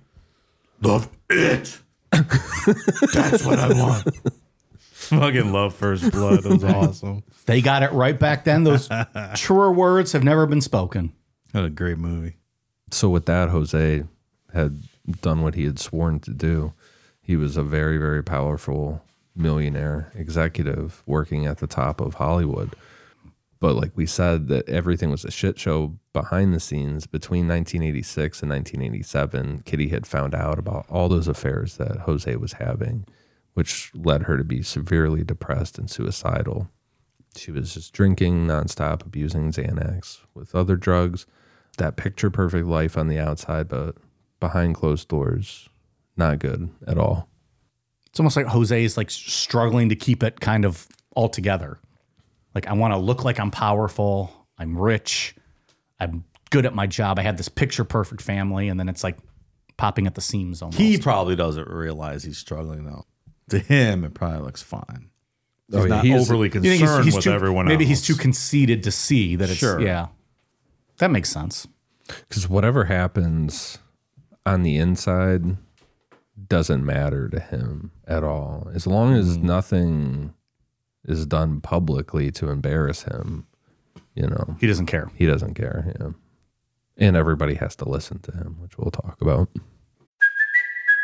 love it. That's what I want. Fucking love first blood. That was awesome. They got it right back then. Those truer words have never been spoken. What a great movie. So with that, Jose had done what he had sworn to do. He was a very, very powerful millionaire executive working at the top of Hollywood. But like we said, that everything was a shit show behind the scenes. Between 1986 and 1987, Kitty had found out about all those affairs that Jose was having, which led her to be severely depressed and suicidal. She was just drinking nonstop, abusing Xanax with other drugs. That picture perfect life on the outside, but behind closed doors, not good at all. It's almost like Jose is like struggling to keep it kind of all together. Like I want to look like I'm powerful, I'm rich, I'm good at my job. I have this picture perfect family, and then it's like popping at the seams almost. He probably doesn't realize he's struggling though. To him, it probably looks fine. Oh, he's Oh, yeah, not he is- overly You think concerned with too, everyone maybe else. he's too conceited to see that it's Sure. yeah. That makes sense. Because whatever happens on the inside doesn't matter to him at all. As long as mm-hmm. nothing is done publicly to embarrass him, you know, He doesn't care. he doesn't care. Yeah. And everybody has to listen to him, which we'll talk about.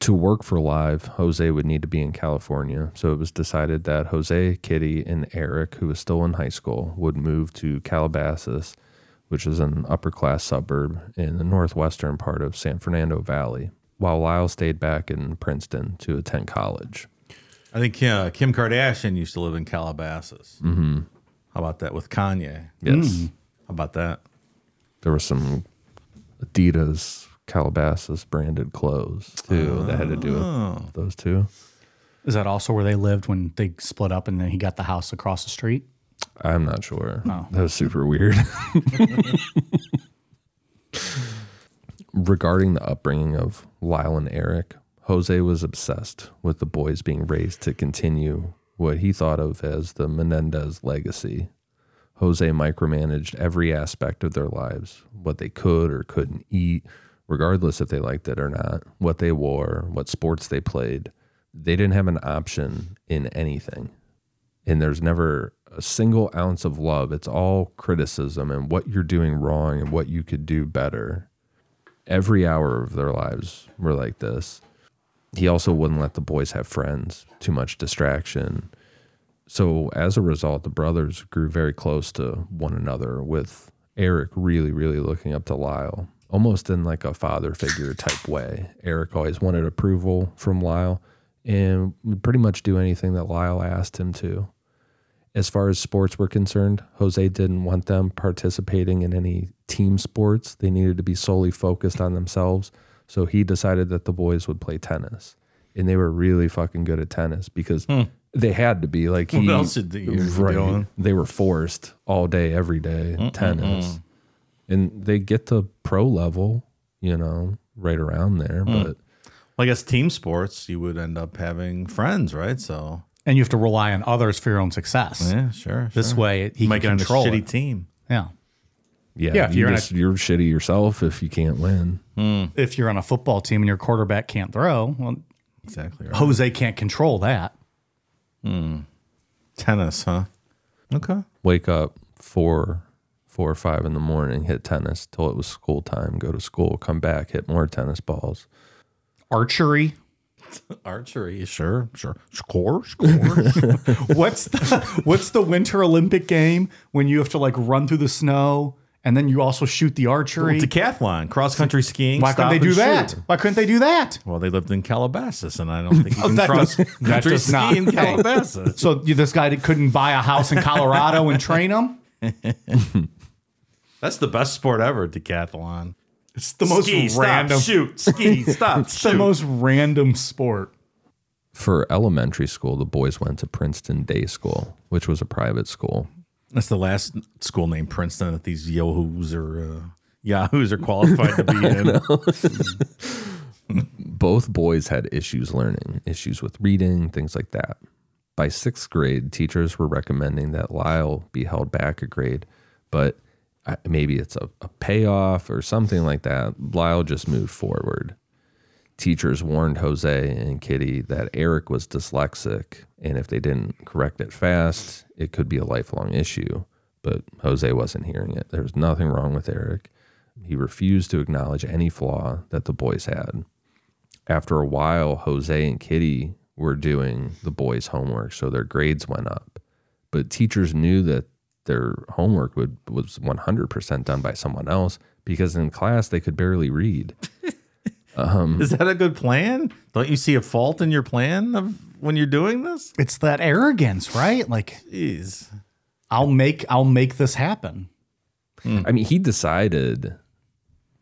To work for Live, Jose would need to be in California. So it was decided that Jose, Kitty, and Erik, who was still in high school, would move to Calabasas, which is an upper class suburb in the northwestern part of San Fernando Valley, while Lyle stayed back in Princeton to attend college. I think uh, Kim Kardashian used to live in Calabasas. Mm-hmm. How about that with Kanye? Yes. How about that? There was some Adidas Calabasas branded clothes too that had to do with oh. those two. Is that also where they lived when they split up and then he got the house across the street? I'm not sure. Oh. That was super weird. Regarding the upbringing of Lyle and Erik, Jose was obsessed with the boys being raised to continue what he thought of as the Menendez legacy. Jose micromanaged every aspect of their lives, what they could or couldn't eat, regardless if they liked it or not, what they wore, what sports they played. They didn't have an option in anything. And there's never a single ounce of love. It's all criticism and what you're doing wrong and what you could do better. Every hour of their lives were like this. He also wouldn't let the boys have friends, too much distraction. So, as a result, the brothers grew very close to one another, with Erik really, really looking up to Lyle, almost in like a father figure type way. Erik always wanted approval from Lyle and would pretty much do anything that Lyle asked him to. As far as sports were concerned, Jose didn't want them participating in any team sports. They needed to be solely focused on themselves. So he decided that the boys would play tennis. And they were really fucking good at tennis because hmm. they had to be. Like What he, else did be doing? They were forced all day, every day, tennis. And they get to pro level, you know, right around there. Hmm. But Well, I guess team sports, you would end up having friends, right? So And you have to rely on others for your own success. yeah, sure. This sure. way, he make can it control a shitty it. team. Yeah. yeah, Yeah, if you you're in a- you're shitty yourself if you can't win. If you're on a football team and your quarterback can't throw, well, Exactly. Right. Jose can't control that. Tennis, huh? Okay. wake up four four or five in the morning hit tennis till it was school time go to school come back hit more tennis balls Archery. Archery, sure, sure. Score, score. What's the what's the Winter Olympic game when you have to like run through the snow and then you also shoot the archery? Decathlon, cross country skiing. Why couldn't they do that? shoot. Why couldn't they do that? Well, they lived in Calabasas, and I don't think you oh, can that cross does- that country does not- ski in Calabasas. So you, this guy couldn't buy a house in Colorado and train him? That's the best sport ever, decathlon. It's the most Ski, stop, random. shoot, ski, stop, It's the most random sport. for elementary school the boys went to princeton day school which was a private school That's the last school named Princeton that these yahoos are uh, yahoos are qualified to be in. both boys had issues learning issues with reading things like that by sixth grade teachers were recommending that lyle be held back a grade but I- maybe it's a, a payoff or something like that lyle just moved forward teachers warned Jose and Kitty that Erik was dyslexic, and if they didn't correct it fast, it could be a lifelong issue. But Jose wasn't hearing it. There was nothing wrong with Erik. He refused to acknowledge any flaw that the boys had. After a while, Jose and Kitty were doing the boys' homework, so their grades went up. But teachers knew that their homework would, was 100% done by someone else because in class they could barely read. Um, Is that a good plan? Don't you see a fault in your plan of when you're doing this? It's that arrogance, right? Like Jeez. I'll make I'll make this happen. Hmm. I mean, he decided,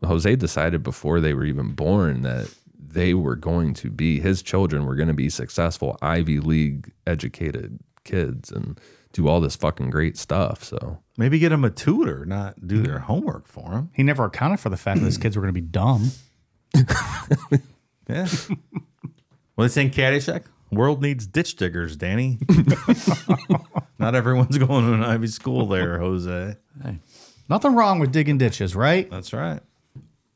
Jose decided before they were even born that they were going to be, his children were going to be successful Ivy League educated kids and do all this fucking great stuff. So, Maybe get them a tutor, not do their homework for them. He never accounted for the fact that his kids were going to be dumb. Yeah. well, they saying Caddyshack. World needs ditch diggers, Danny. not everyone's going to an Ivy school there, Jose. Hey, Nothing wrong with digging ditches, right? That's right.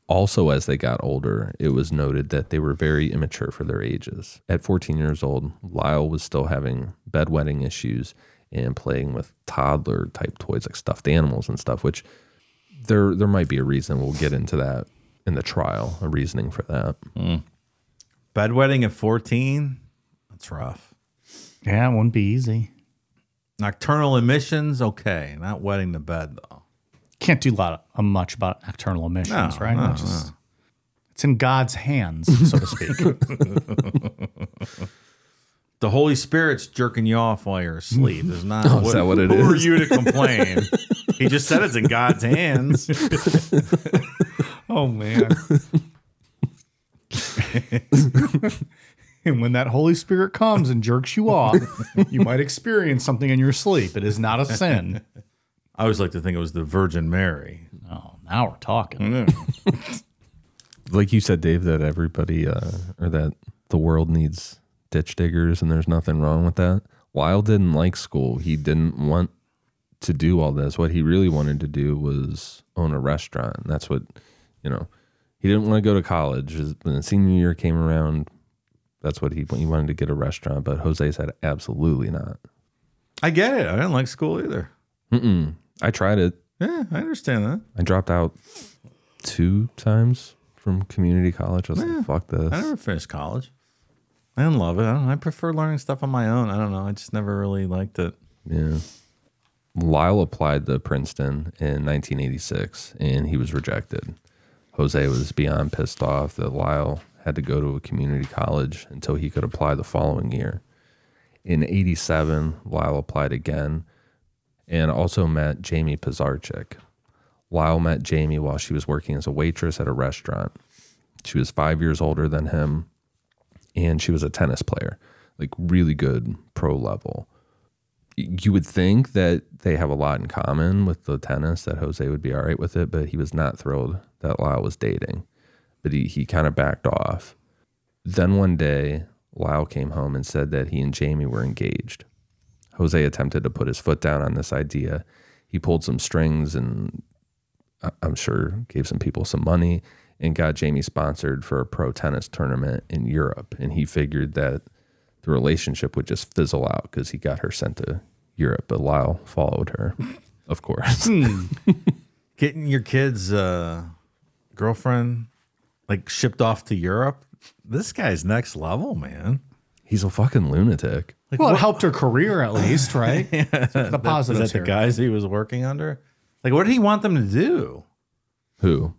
also, as they got older, it was noted that they were very immature for their ages. At 14 years old, Lyle was still having bedwetting issues and playing with toddler type toys like stuffed animals and stuff, which there there might be a reason. We'll get into that in the trial, a reasoning for that. Hmm. Bedwetting at 14. That's rough. Yeah, it wouldn't be easy. Nocturnal emissions, okay. Not wetting the bed though. Can't do a lot of, uh, much about nocturnal emissions, No, right? no, It's just- It's in God's hands, so to speak. The Holy Spirit's jerking you off while you're asleep. Is not. Oh, is that what it who are you to complain? he just said it's in God's hands. oh man. and when that Holy Spirit comes and jerks you off, you might experience something in your sleep. It is not a sin. I always like to think it was the Virgin Mary. Oh, now we're talking. like you said, Dave, that everybody uh, or that the world needs ditch diggers, and there's nothing wrong with that. Lyle didn't like school. He didn't want to do all this. What he really wanted to do was own a restaurant. That's what, you know, he didn't want to go to college. When the senior year came around, that's what he he wanted to get a restaurant. But Jose said absolutely not. I get it. I didn't like school either. Mm-mm. I tried it. Yeah, I understand that. I dropped out two times from community college. I was Yeah. like, fuck this. I never finished college. I didn't love it. I, I prefer learning stuff on my own. I don't know. I just never really liked it. Yeah. Lyle applied to Princeton in 1986 and he was rejected. Jose was beyond pissed off that Lyle had to go to a community college until he could apply the following year. In 87, Lyle applied again and also met Jamie Pisarcik. Lyle met Jamie while she was working as a waitress at a restaurant. She was five years older than him and she was a tennis player, like really good pro level you would think that they have a lot in common with the tennis that Jose would be all right with it, but he was not thrilled that Lyle was dating. But he, he kind of backed off. Then one day, Lyle came home and said that he and Jamie were engaged. Jose attempted to put his foot down on this idea. He pulled some strings and I'm sure gave some people some money and got Jamie sponsored for a pro tennis tournament in Europe. And he figured that the relationship would just fizzle out because he got her sent to Europe, but Lyle followed her, of course. Getting your kid's uh, girlfriend like shipped off to Europe. This guy's next level, man. He's a fucking lunatic. Like, well, it what- helped her career at least, right? the That- positives is that here. the guys he was working under? Like, what did he want them to do? Who?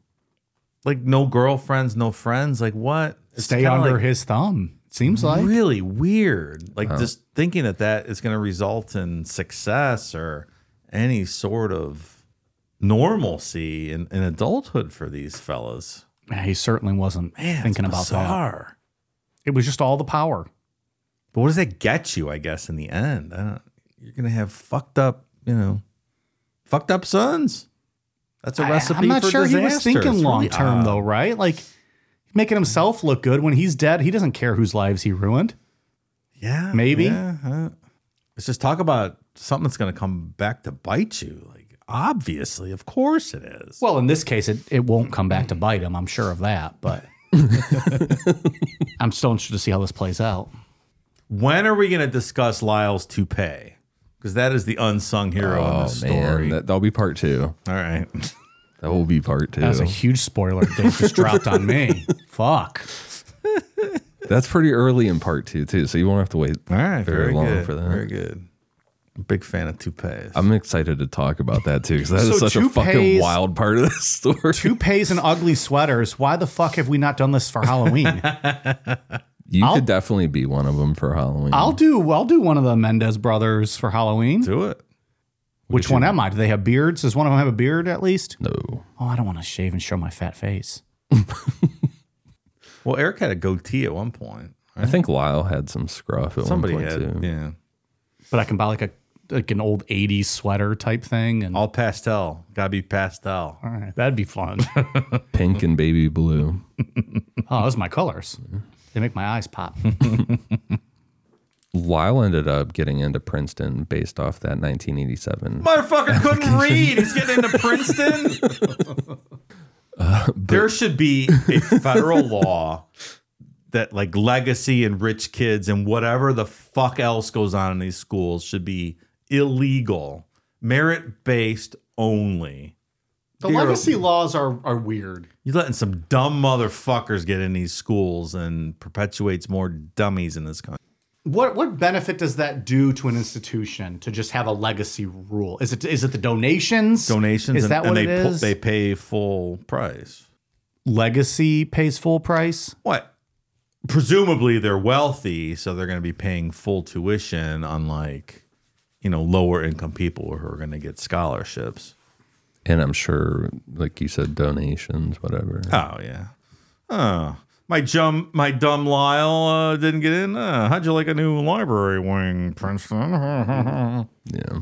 Like, no girlfriends, no friends. Like, what? It's Stay under like his thumb. Seems like really weird. Like, just thinking that that is going to result in success or any sort of normalcy in, in adulthood for these fellas. He certainly wasn't Man, thinking it's about that. bizarre. It was just all the power. But what does that get you? I guess in the end, I don't, you're gonna have fucked up, you know, fucked up sons. That's a recipe. I'm not for sure he was disaster. It's thinking long term odd. Ah. though, right? Like making himself look good when he's dead. He doesn't care whose lives he ruined. Yeah, Maybe. yeah, huh. Let's just talk about something that's gonna come back to bite you. Like obviously, of course it is. Well, in this case, it, it won't come back to bite him. I'm sure of that. But I'm still interested to see how this plays out. When are we gonna discuss Lyle's toupee? Because that is the unsung hero in Oh this man, story. that, that'll be part two. All right. That will be part two. That was a huge spoiler Dave just dropped on me. Fuck. That's pretty early in part two too, so you won't have to wait All right, very, very, long good. for that. Very good. Big fan of toupees. I'm excited to talk about that too because that is So such a fucking toupees- wild part of this story. Toupees and ugly sweaters. Why the fuck have we not done this for Halloween? You I'll- could definitely be one of them for Halloween. I'll do. I'll do one of the Mendez brothers for Halloween. Do it. Which one am I? Do they have beards? Does one of them have a beard at least? no. Oh, I don't want to shave and show my fat face. Well, Erik had a goatee at one point. I think Lyle had some scruff at Somebody one point had, too. yeah. But I can buy like a like an old '80s sweater type thing, and All pastel. Gotta be pastel. all right, that'd be fun. Pink and baby blue. oh, those are my colors. They make my eyes pop. Lyle ended up getting into Princeton based off that 1987. Motherfucker couldn't read. He's getting into Princeton. Uh, there should be a federal law that like legacy and rich kids and whatever the fuck else goes on in these schools should be illegal, merit based only. The legacy laws are are weird. You're letting some dumb motherfuckers get in these schools and perpetuates more dummies in this country. What what benefit does that do to an institution to just have a legacy rule? Is it is it the donations? Donations Is and, that and what they it pu- they pay full price. legacy pays full price. What? Presumably they're wealthy, so they're going to be paying full tuition, unlike you know lower income people who are going to get scholarships. And I'm sure, like you said, donations, whatever. Oh yeah. Oh, my jum, my dumb Lyle uh, didn't get in. Uh, how'd you like a new library wing, Princeton? Yeah.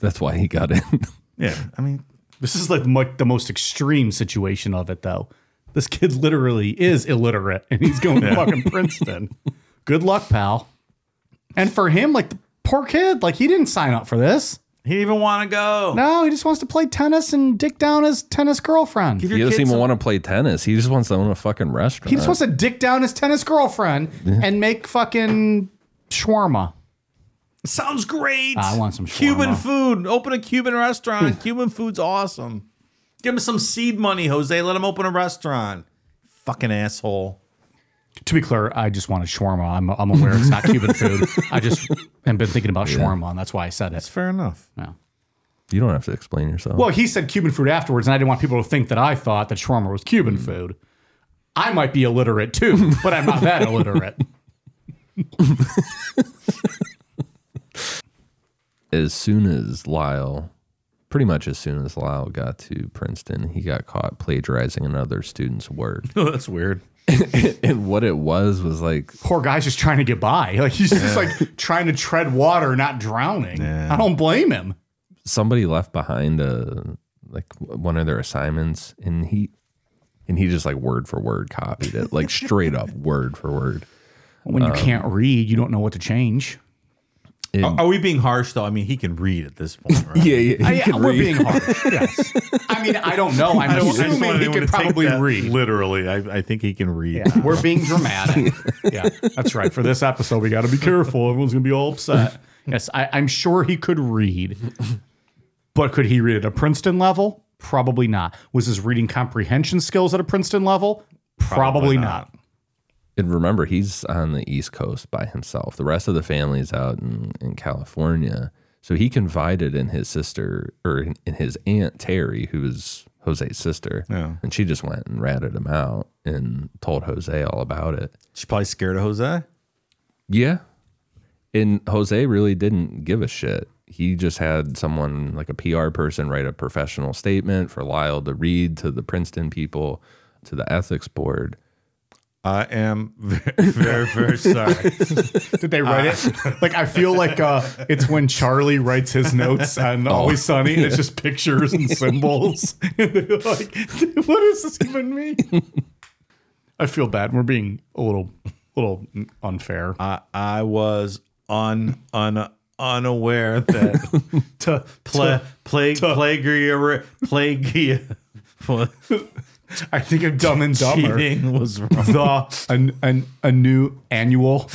That's why he got in. yeah, I mean, This is like the most extreme situation of it, though. This kid literally is illiterate, and he's going to fucking Princeton. Good luck, pal. And for him, like the poor kid, like he didn't sign up for this. He even want to go. No, he just wants to play tennis and dick down his tennis girlfriend. Give He doesn't kids even some- want to play tennis. He just wants to own a fucking restaurant. He just wants to dick down his tennis girlfriend and make fucking shawarma. Sounds great. Ah, I want some Cuban shawarma. food. Open a Cuban restaurant. Cuban food's awesome. Give him some seed money, Jose. Let him open a restaurant. Fucking asshole. To be clear, I just wanted shawarma. I'm, I'm aware it's not Cuban food. I just have been thinking about shawarma, and that's why I said That's it. fair enough. Yeah. You don't have to explain yourself. Well, he said Cuban food afterwards, and I didn't want people to think that I thought that shawarma was Cuban hmm. food. I might be illiterate too, but I'm not that illiterate. as soon as Lyle, pretty much as soon as Lyle got to Princeton, he got caught plagiarizing another student's work. Oh, that's weird. and what it was was like Poor guy's just trying to get by. Like he's just like trying to tread water, not drowning. I don't blame him. somebody left behind a like one of their assignments, and he and he just like word for word copied it, like straight up word for word. When you um, can't read, you don't know what to change. And- Are, are we being harsh though? I mean, he can read at this point, right? yeah, yeah, he I, can we're read. being harsh. Yes. I mean, I don't know. I'm I don't- I just want assuming he anyone can to take probably that read. Literally, I, I think he can read. Yeah, we're being dramatic. yeah, that's right. For this episode, we got to be careful. Everyone's gonna be all upset. Yes, I, I'm sure he could read, but could he read at a Princeton level? Probably not. Was his reading comprehension skills at a Princeton level? Probably, not. And remember, he's on the East Coast by himself. The rest of the family's out in, in California. So he confided in his sister or in, in his aunt Terry, who was Jose's sister. Yeah. And she just went and ratted him out and told Jose all about it. She's probably scared of Jose. Yeah. And Jose really didn't give a shit. He just had someone like a PR person write a professional statement for Lyle to read to the Princeton people, to the ethics board. I am very, very, sorry. Did they write it? Like I feel like uh, it's when Charlie writes his notes on Always Sunny, and it's just pictures and symbols. and they're like, what does this even mean? I feel bad. We're being a little, little unfair. I, I was un, un, unaware that to play plague plagiar plagiar I think of Dumb and Dumber. cheating was wrong. The an, an, a new annual.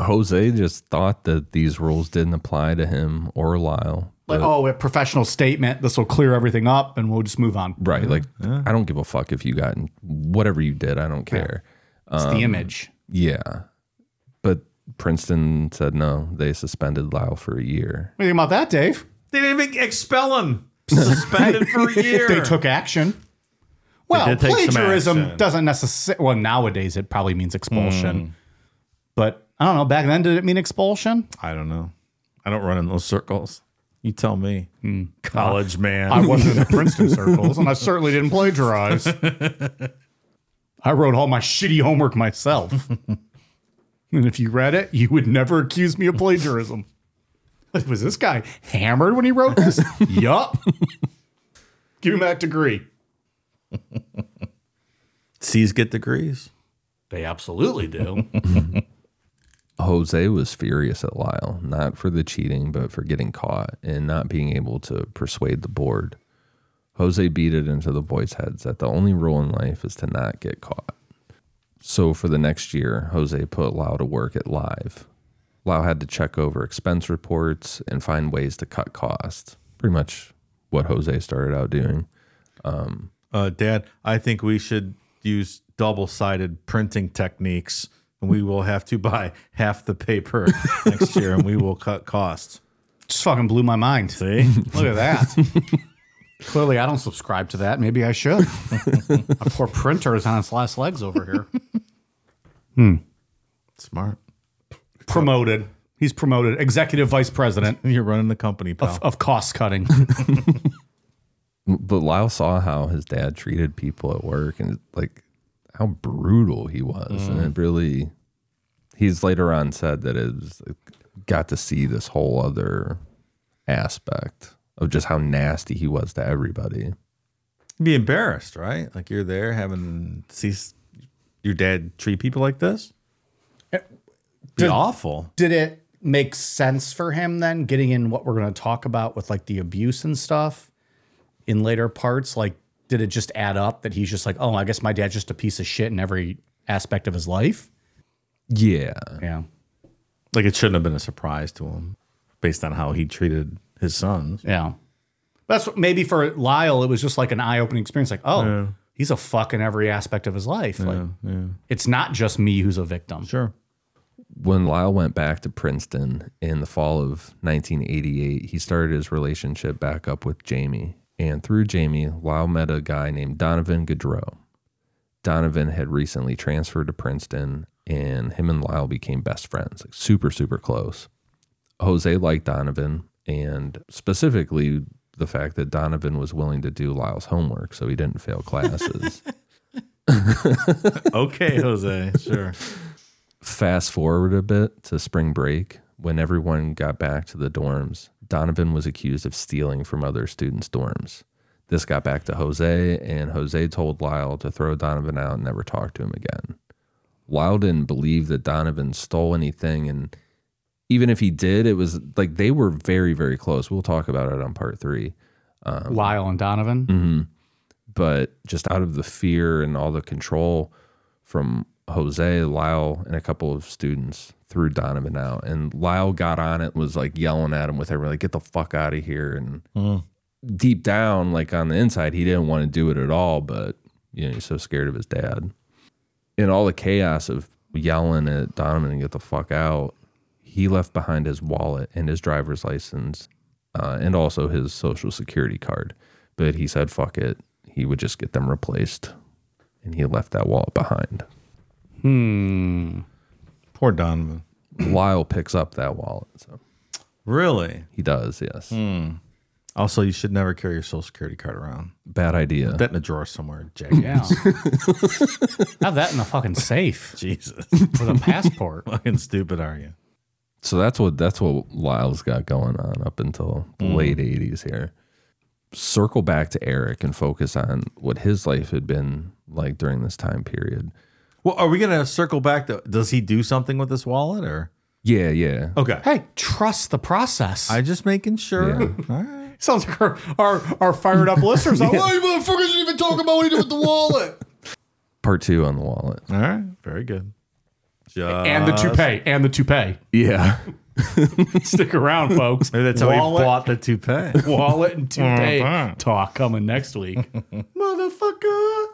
Jose just thought that these rules didn't apply to him or Lyle. Like, oh, a professional statement. This will clear everything up, and we'll just move on. Right. Like, I don't give a fuck if you got whatever you did. I don't care. It's the um, image. Yeah. But Princeton said no. They suspended Lyle for a year. What do you think about that, Dave? They didn't even expel him. Suspended for a year. They took action. Well, did take some plagiarism action. doesn't necessarily. Well, nowadays it probably means Hmm. expulsion. But I don't know. Back then, did it mean expulsion? I don't know. I don't run in those circles. You tell me. College man. I wasn't in the Princeton circles, and I certainly didn't plagiarize. I wrote all my shitty homework myself. and if you read it, you would never accuse me of plagiarism. Was this guy hammered when he wrote this? yup. Give him that degree. C's get degrees. They absolutely do. Jose was furious at Lyle, not for the cheating, but for getting caught and not being able to persuade the board. Jose beat it into the boys' heads that the only rule in life is to not get caught. So for the next year, Jose put Lyle to work at Live. Lyle had to check over expense reports and find ways to cut costs. Pretty much what Jose started out doing. Uh, Dad, I think we should use double sided printing techniques. And we will have to buy half the paper next year and we will cut costs. Just fucking blew my mind. See? Look at that. Clearly, I don't subscribe to that. Maybe I should. My poor printer is on its last legs over here. Hmm. Smart. Promoted. He's promoted. Executive vice president You're running the company, pal. of, of cost cutting. But Lyle saw how his dad treated people at work and like how brutal he was. Mm. And it really, he's later on said that it was, got to see this whole other aspect of just how nasty he was to everybody. Be embarrassed, right? Like you're there having see s- your dad treat people like this. Be Did- awful. Did it make sense for him then getting in what we're going to talk about with like the abuse and stuff in later parts? Like, did it just add up that he's just like, oh, I guess my dad's just a piece of shit in every aspect of his life? Yeah. Yeah. Like it shouldn't have been a surprise to him based on how he treated his sons. Yeah. That's what, maybe for Lyle, it was just like an eye opening experience. Like, oh, Yeah. he's a fuck in every aspect of his life. Like, yeah. it's not just me who's a victim. Sure. When Lyle went back to Princeton in the fall of 1988, he started his relationship back up with Jamie. And through Jamie, Lyle met a guy named Donovan Goodreau. Donovan had recently transferred to Princeton, and him and Lyle became best friends, like super, super close. Jose liked Donovan, and specifically the fact that Donovan was willing to do Lyle's homework so he didn't fail classes. okay, Jose. Sure. Fast forward a bit to spring break when everyone got back to the dorms. Donovan was accused of stealing from other students' dorms. This got back to Jose, and Jose told Lyle to throw Donovan out and never talk to him again. Lyle didn't believe that Donovan stole anything, and even if he did, it was like they were very, very close. We'll talk about it on part three. Um, Lyle and Donovan. hmm But just out of the fear and all the control from Jose, Lyle, and a couple of students threw Donovan out. And Lyle got on it, was like yelling at him with everyone, like, get the fuck out of here. And deep down, like on the inside, he didn't want to do it at all, but you know, he's so scared of his dad. In all the chaos of yelling at Donovan and get the fuck out, he left behind his wallet and his driver's license uh, and also his social security card. But he said, fuck it. He would just get them replaced. And he left that wallet behind. Hmm. Poor Donovan. Lyle picks up that wallet. So Really? he does, yes. Hmm. Also, you should never carry your social security card around. Bad idea. Put that in a drawer somewhere, Yeah. jackass. Have that in the fucking safe Jesus. with a passport. Fucking stupid are you? So that's what that's what Lyle's got going on up until the late eighties here. Circle back to Erik and focus on what his life had been like during this time period. Well, are we gonna circle back to does he do something with this wallet or Yeah, yeah. Okay. Hey, trust the process. I just making sure. Yeah. All right. Sounds like our, our, our fired up listeners. Like, Why you motherfuckers didn't even talk about what he did with the wallet? Part two on the wallet. All right. Very good. Just, and the toupee. And the toupee. Yeah. Stick around, folks. Maybe that's how he wallet, bought the toupee. wallet and toupee talk coming next week. Motherfucker.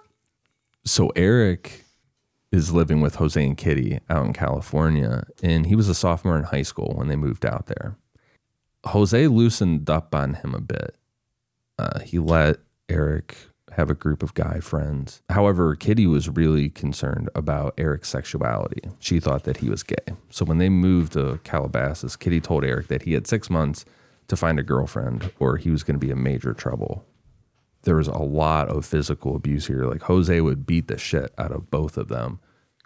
So Erik is living with Jose and Kitty out in California, and he was a sophomore in high school when they moved out there. Jose loosened up on him a bit. Uh, he let Erik have a group of guy friends. However, Kitty was really concerned about Erik's sexuality. She thought that he was gay. So when they moved to Calabasas, Kitty told Erik that he had six months to find a girlfriend or he was going to be in major trouble there was a lot of physical abuse here. Like Jose would beat the shit out of both of them,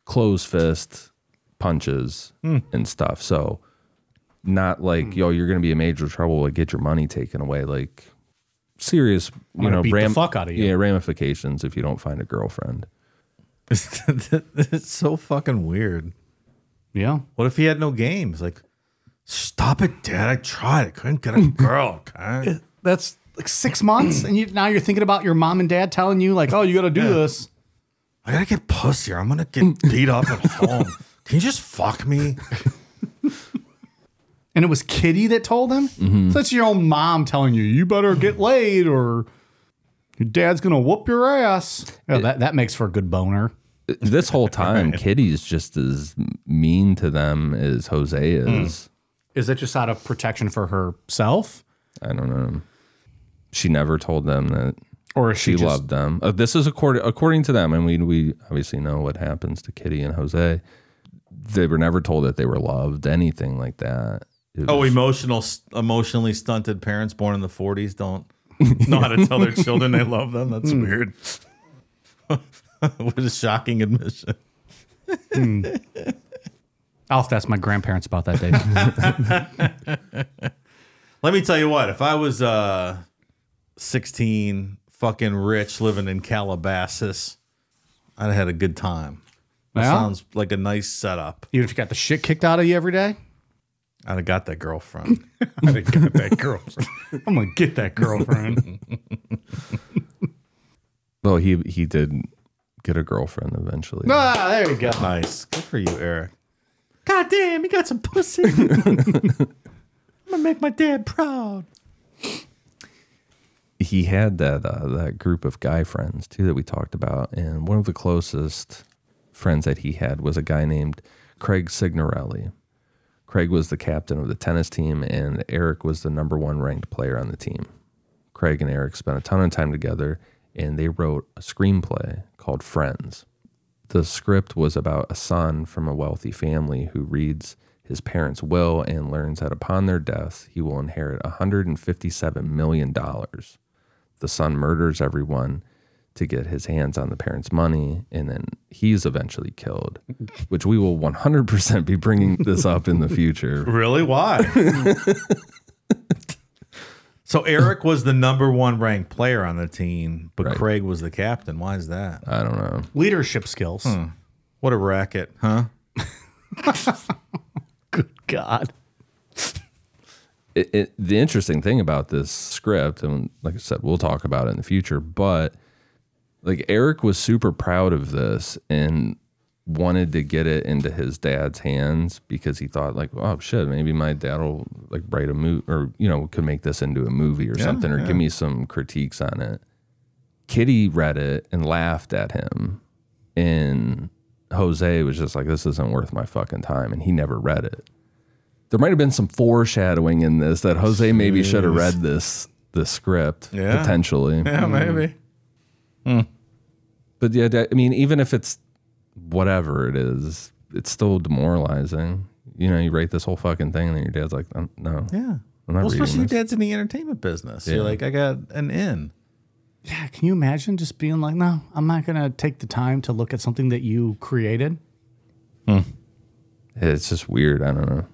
closed fist, punches, hmm. and stuff. So, not like hmm. yo, you're gonna be in major trouble. Like get your money taken away. Like serious, you gonna know, beat the fuck out of you. Yeah, ramifications if you don't find a girlfriend. it's so fucking weird. Yeah. What if he had no games? Like, stop it, Dad. I tried. I couldn't get a girl. Okay. That's like six months. And you, now you're thinking about your mom and dad telling you, like, oh, you got to do Yeah. this. I gotta get pussy or I'm gonna get beat up at home. Can you just fuck me? And it was Kitty that told him? Mm-hmm. So that's your own mom telling you, you better get laid or your dad's to whoop your ass. Yeah, that, that makes for a good boner. This whole time, Kitty's just as mean to them as Jose is. Is it just out of protection for herself? I don't know. She never told them that Or she, she, just, loved them. Uh, this is according according to them, and we we obviously know what happens to Kitty and Jose. They were never told that they were loved, anything like that. It Oh, emotional, emotionally stunted parents born in the 40s don't know how to tell their children they love them. That's weird. what a shocking admission. I'll have to ask my grandparents about that, Dave. Let me tell you what, if I was uh 16, fucking rich, living in Calabasas, I'd have had a good time. That Yeah? sounds like a nice setup. Even if you got the shit kicked out of you every day? I'd have got that girlfriend. I think got that girlfriend. I'm gonna get that girlfriend. Well, he he did get a girlfriend eventually. ah, there you go. nice. Good for you, Erik. God damn, he got some pussy. I'm gonna make my dad proud. He had that uh, that group of guy friends too that we talked about, and one of the closest friends that he had was a guy named Craig Signorelli. Craig was the captain of the tennis team, and Erik was the number one ranked player on the team. Craig and Erik spent a ton of time together, and they wrote a screenplay called Friends. The script was about a son from a wealthy family who reads his parents' will and learns that upon their death, he will inherit $157 million. The son murders everyone to get his hands on the parents' money, and then he's eventually killed, which we will 100% be bringing this up in the future. Really? Why? so Erik was the number one ranked player on the team, but Right. Craig was the captain. Why is that? I don't know. Leadership skills. Hmm. What a racket, huh? Good God. It, it, the interesting thing about this script, and like I said, we'll talk about it in the future, but like Erik was super proud of this and wanted to get it into his dad's hands because he thought like, oh shit, maybe my dad will like write a movie or you know could make this into a movie or something or give me some critiques on it. Kitty read it and laughed at him, and Jose was just like, this isn't worth my fucking time, and he never read it there might have been some foreshadowing in this that Jose maybe should have read this the script Yeah. potentially. Yeah, maybe. But yeah, I mean, even if it's whatever it is, it's still demoralizing. You know, you write this whole fucking thing, and then your dad's like, "Um, "No, Yeah. I'm not Well, reading especially your this." dad's in the entertainment business. You're like, I got an in. Yeah, can you imagine just being like, no, I'm not gonna take the time to look at something that you created? It's just weird. I don't know.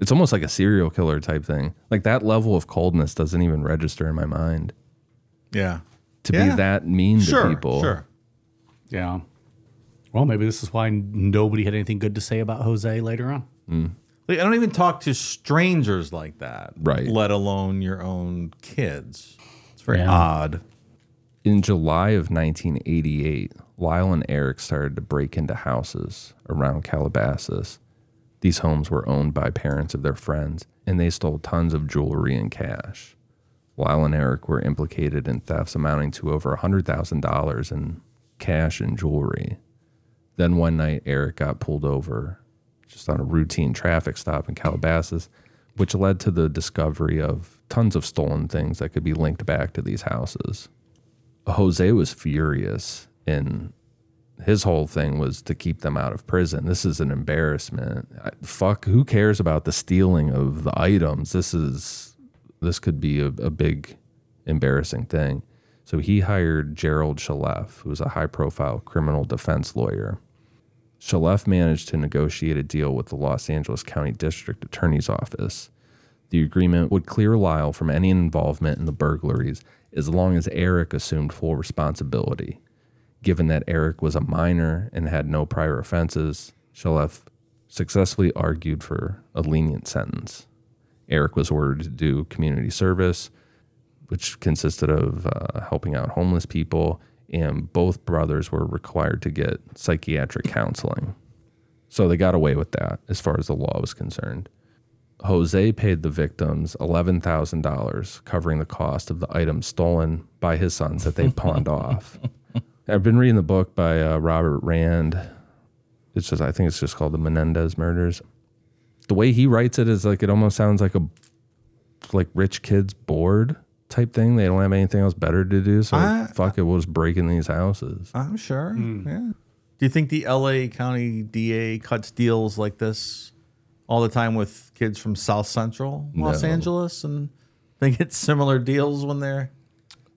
It's almost like a serial killer type thing. Like that level of coldness doesn't even register in my mind. Yeah. To Yeah. be that mean Sure. to people, Sure. Yeah. Well, maybe this is why nobody had anything good to say about Jose later on. Hmm. Like, I don't even talk to strangers like that. Right. Let alone your own kids. It's very Yeah. odd. In July of 1988, Lyle and Erik started to break into houses around Calabasas. These homes were owned by parents of their friends, and they stole tons of jewelry and cash. Lyle and Erik were implicated in thefts amounting to over $100,000 in cash and jewelry. Then one night, Erik got pulled over just on a routine traffic stop in Calabasas, which led to the discovery of tons of stolen things that could be linked back to these houses. Jose was furious, and his whole thing was to keep them out of prison. This is an embarrassment. I, fuck, who cares about the stealing of the items? This is this could be a, a big embarrassing thing. So he hired Gerald Chaleff, who was a high-profile criminal defense lawyer. Shaleff managed to negotiate a deal with the Los Angeles County District Attorney's Office. The agreement would clear Lyle from any involvement in the burglaries as long as Erik assumed full responsibility. Given that Erik was a minor and had no prior offenses, Chaleff successfully argued for a lenient sentence. Erik was ordered to do community service, which consisted of uh, helping out homeless people, and both brothers were required to get psychiatric counseling. So they got away with that as far as the law was concerned. Jose paid the victims $11,000, covering the cost of the items stolen by his sons that they pawned off. I've been reading the book by uh, Robert Rand. It's just, I think it's just called The Menendez Murders. The way he writes it is like, it almost sounds like a, like rich kids bored type thing. They don't have anything else better to do. So I- fuck it, we'll just break in these houses. I'm sure. Yeah. Do you think the LA County DA cuts deals like this all the time with kids from South Central Los No. Angeles and they get similar deals when they're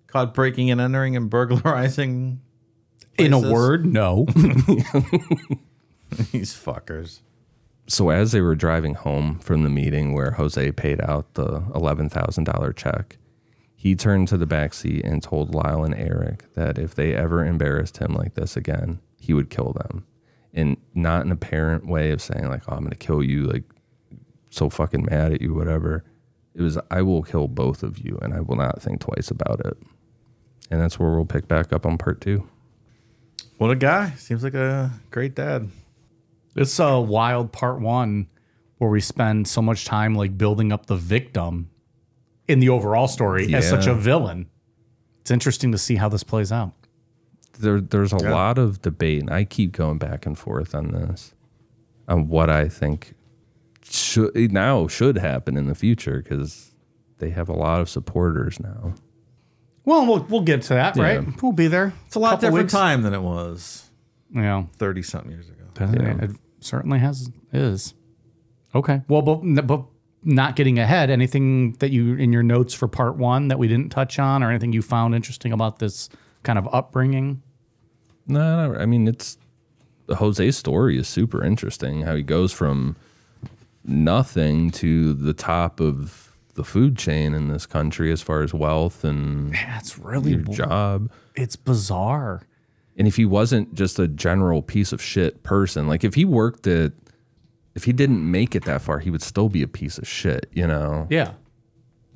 caught breaking and entering and burglarizing? In a word, no. These fuckers. So as they were driving home from the meeting where Jose paid out the eleven thousand dollar check, he turned to the back seat and told Lyle and Erik that if they ever embarrassed him like this again, he would kill them. and not an apparent way of saying like, "Oh, I'm gonna kill you," like so fucking mad at you, whatever. It was, "I will kill both of you, and I will not think twice about it." And that's where we'll pick back up on part two. What a guy! Seems like a great dad. It's a wild part one where we spend so much time like building up the victim in the overall story as such a villain. It's interesting to see how this plays out. there there's a lot of debate, and I keep going back and forth on this, on what I think should now should happen in the future because they have a lot of supporters now. Well, we'll we'll get to that, Yeah. right? We'll be there. It's a lot Couple different weeks. time than it was Yeah, thirty something years ago. it certainly has is. Okay. Well, but but not getting ahead. Anything that you in your notes for part one that we didn't touch on, or anything you found interesting about this kind of upbringing? No, no, I mean it's the Jose's story is super interesting. How he goes from nothing to the top of the food chain in this country as far as wealth and That's really your job. It's bizarre. And if he wasn't just a general piece of shit person, like if he worked at, if he didn't make it that far, he would still be a piece of shit, you know? Yeah.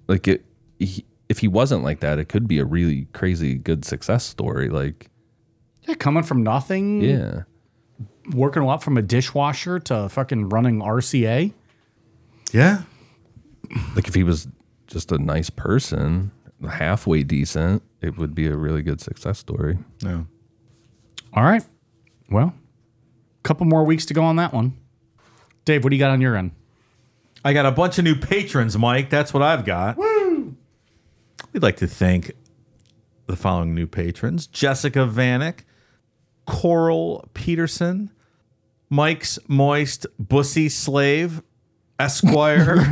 Like it, he, if he wasn't like that, it could be a really crazy good success story. Like, Yeah, coming from nothing. yeah. working a lot from a dishwasher to fucking running RCA. Yeah, Like if he was just a nice person, halfway decent, it would be a really good success story. Yeah. All right. Well, a couple more weeks to go on that one. Dave, what do you got on your end? I got a bunch of new patrons, Mike. That's what I've got. Woo! We'd like to thank the following new patrons Jessica Vanek, Coral Peterson, Mike's Moist Bussy Slave, Esquire,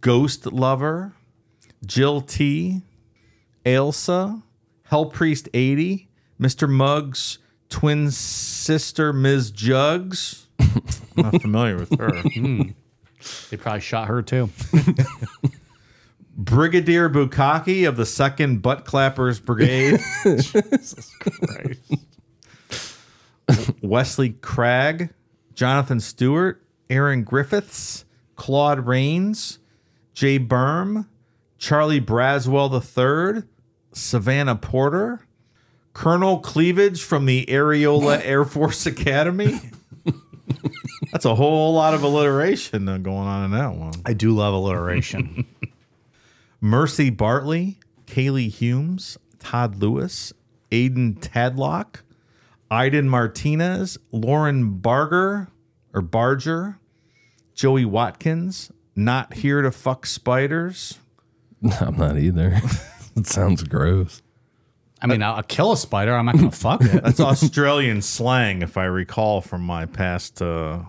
Ghost Lover, Jill T, Ailsa, Hell Priest 80, Mr. Muggs, twin sister Ms. Jugs. Not familiar with her. Hmm. They probably shot her too. Brigadier Bukaki of the Second Butt Clappers Brigade. Wesley Cragg, Jonathan Stewart, Aaron Griffiths, Claude Rains, Jay Berm, Charlie Braswell III, Savannah Porter, Colonel Cleavage from the Areola Air Force Academy. That's a whole lot of alliteration going on in that one. I do love alliteration. Mercy Bartley, Kaylee Humes, Todd Lewis, Aiden Tadlock, Iden Martinez, Lauren Barger or Barger, Joey Watkins, Not Here to Fuck Spiders, I'm not either. it sounds gross. I mean, I'll, I'll kill a spider. I'm not going to fuck it. That's Australian slang, if I recall from my past uh,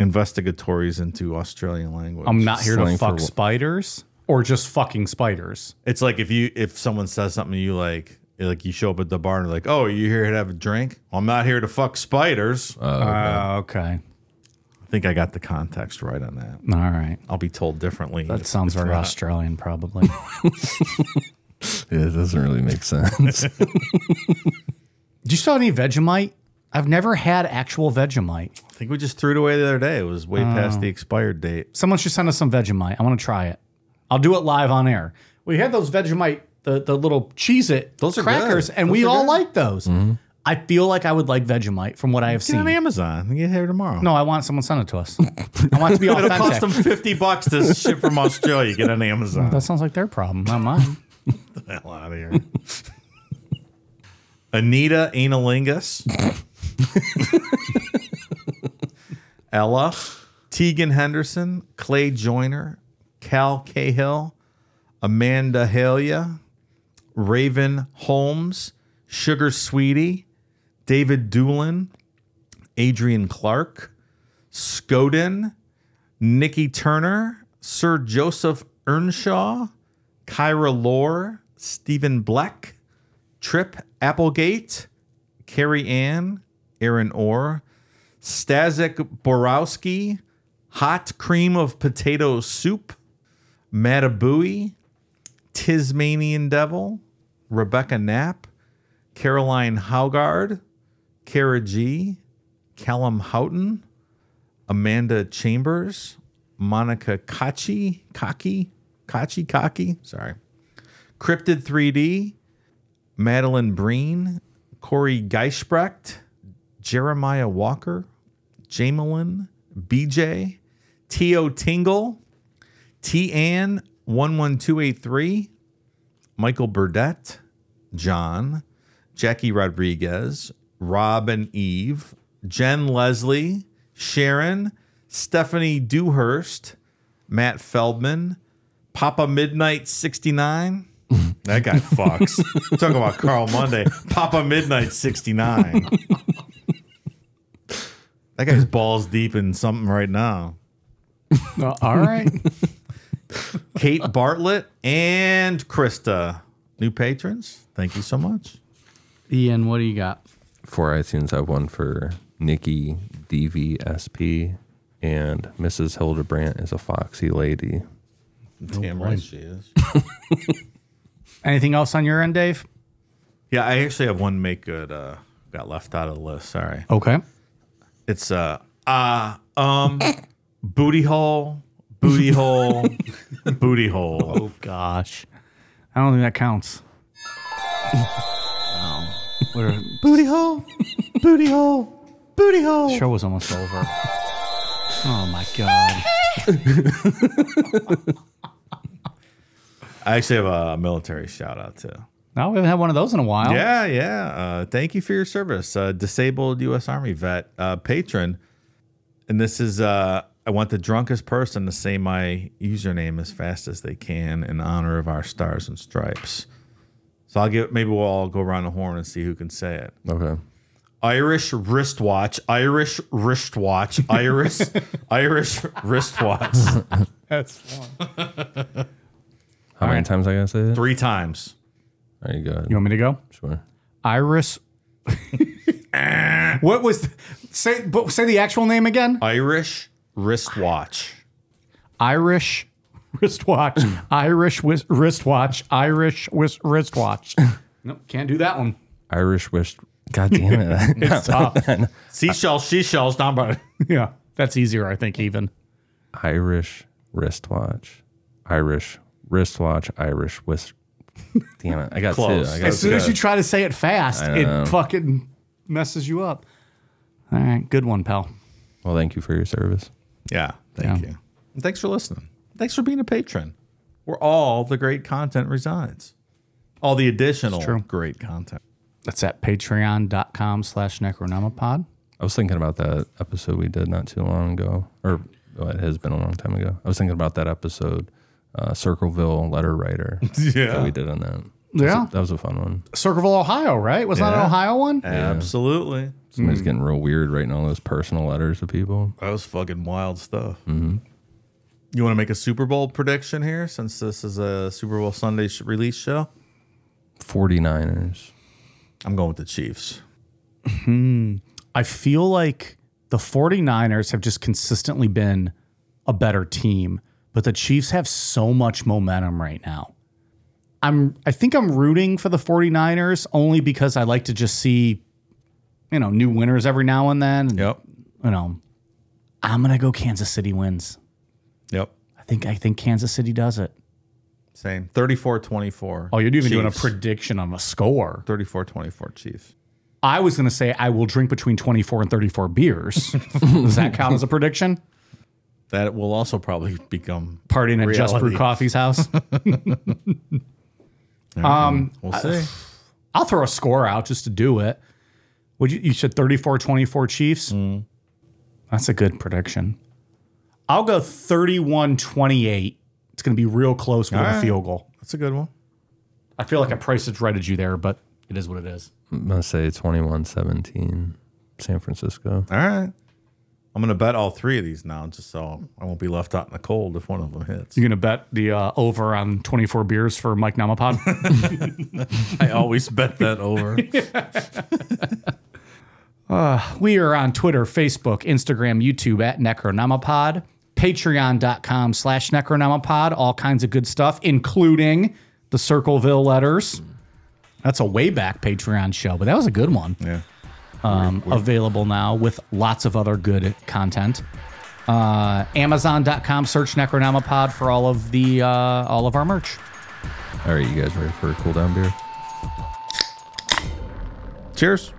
investigatories into Australian language. I'm not here to Slang for fuck what? spiders or just fucking spiders. It's like if you if someone says something to you like like you show up at the bar and they're like, "Oh, you here to have a drink?" I'm not here to fuck spiders. Uh, okay. I think I got the context right on that. All right. I'll be told differently. That if- sounds if very not. Australian, probably. Yeah, it doesn't really make sense. Do you still have any Vegemite? I've never had actual Vegemite. I think we just threw it away the other day. It was way past the expired date. Someone should send us some Vegemite. I want to try it. I'll do it live on air. We had those Vegemite, the, the little cheese it Those crackers, and Those we all good. like those. Mm-hmm. I feel like I would like Vegemite from what I have Get on seen. Amazon. Get here tomorrow. No, I want someone to send it to us. I want it to be It'll cost them 50 bucks to ship from Australia. Get on Amazon. That sounds like their problem, not mine. the hell out of here. Anita Analingus. Ella. Tegan Henderson. Clay Joyner. Cal Cahill. Amanda Halia. Raven Holmes. Sugar Sweetie. David Doolin. Adrian Clark. Scoden. Nikki Turner. Sir Joseph Earnshaw. Kyra Lore, Stephen Black, Trip Applegate, Carrie Ann, Aaron Orr, Stazik Borowski, Hot Cream of Potato Soup, Matabui, Tismanian Devil, Rebecca Knapp, Caroline Haugard, Kara G, Callum Houghton, Amanda Chambers, Monica Kachi, Kaki, Kachi, Kaki, sorry. Cryptid 3D, Madeline Breen, Corey Geisbrecht, Jeremiah Walker, Jamelin, BJ, T.O. Tingle, T. Ann 11283, Michael Burdett, John, Jackie Rodriguez, Rob and Eve, Jen Leslie, Sharon, Stephanie Dewhurst, Matt Feldman, Papa Midnight 69. That guy fucks. Talking about Carl Monday. Papa Midnight 69. that guy's balls deep in something right now. Uh, all right. Kate Bartlett and Krista, new patrons. Thank you so much. Ian, what do you got? For iTunes, I have one for Nikki DVSP and Mrs. Hildebrandt is a foxy lady. Damn right she is. Anything else on your end, Dave? Yeah, I actually have one make good. Uh, got left out of the list. Sorry. Okay. It's uh uh um booty hole, booty hole, booty hole. Oh gosh, I don't think that counts. What are- Booty hole, booty hole, booty hole. show was almost over. Oh my god. I actually have a military shout out too. No, we haven't had one of those in a while. Yeah, yeah. Uh, thank you for your service, uh, disabled U.S. Army vet uh, patron. And this is uh, I want the drunkest person to say my username as fast as they can in honor of our stars and stripes. So I'll give maybe we'll all go around the horn and see who can say it. Okay. Irish wristwatch, Irish wristwatch, Irish Irish wristwatch. That's fun. How many times I gotta say it? Three times. There you go. You want me to go? Sure. Iris. what was the, say? But say the actual name again. Irish wristwatch. Irish wristwatch. Irish wis- wristwatch. Irish wis- wristwatch. nope, can't do that one. Irish wrist. God damn it. It's tough. Seashells, seashells, down by yeah, that's easier, I think. Even Irish wristwatch. Irish wristwatch. Irish wrist. Damn it. I got Close. two. I got as soon as you try to say it fast, know. it fucking messes you up. All right, good one, pal. Well, thank you for your service. Yeah, thank Yeah. you. And thanks for listening. Thanks for being a patron. Where all the great content resides. All the additional great content. That's at patreon.com slash necronomipod. I was thinking about that episode we did not too long ago, or well, it has been a long time ago. I was thinking about that episode, uh, Circleville letter writer. Yeah. that we did on that. Yeah. that was a fun one. Circleville, Ohio, right? Was that an Yeah. Ohio one? Absolutely. Somebody's getting real weird writing all those personal letters to people. That was fucking wild stuff. Mm-hmm. You want to make a Super Bowl prediction here since this is a Super Bowl Sunday sh- release show? 49ers. I'm going with the Chiefs. I feel like the 49ers have just consistently been a better team, but the Chiefs have so much momentum right now. I'm I think I'm rooting for the 49ers only because I like to just see you know, new winners every now and then. Yep. You know, I'm going to go Kansas City wins. Yep. I think I think Kansas City does it. Same. 34 24. Oh, you're even doing a prediction on a score. 34 24 Chiefs. I was going to say I will drink between 24 and 34 beers. Does that count as a prediction? That will also probably become Partying at Just Brew. Coffee's house. um, We'll see. I'll throw a score out just to do it. Would you? You said 34-24 Chiefs. Mm. That's a good prediction. I'll go 31-28. It's going to be real close with All a right. field goal. That's a good one. I feel like I priced it righted you there, but it is what it is. I'm going to say 21 17, San Francisco. All right. I'm going to bet all three of these now just so I won't be left out in the cold if one of them hits. You're going to bet the uh, over on 24 beers for Mike Namapod? I always bet that over. We are on Twitter, Facebook, Instagram, YouTube at Necronomipod, patreon.com slash Necronomipod, all kinds of good stuff, including the Circleville letters. That's a way back Patreon show, but that was a good one. Yeah. Um, available now with lots of other good content. Uh, Amazon.com search Necronomipod for all of the uh, all of our merch. All right, you guys ready for a cool down beer? Cheers.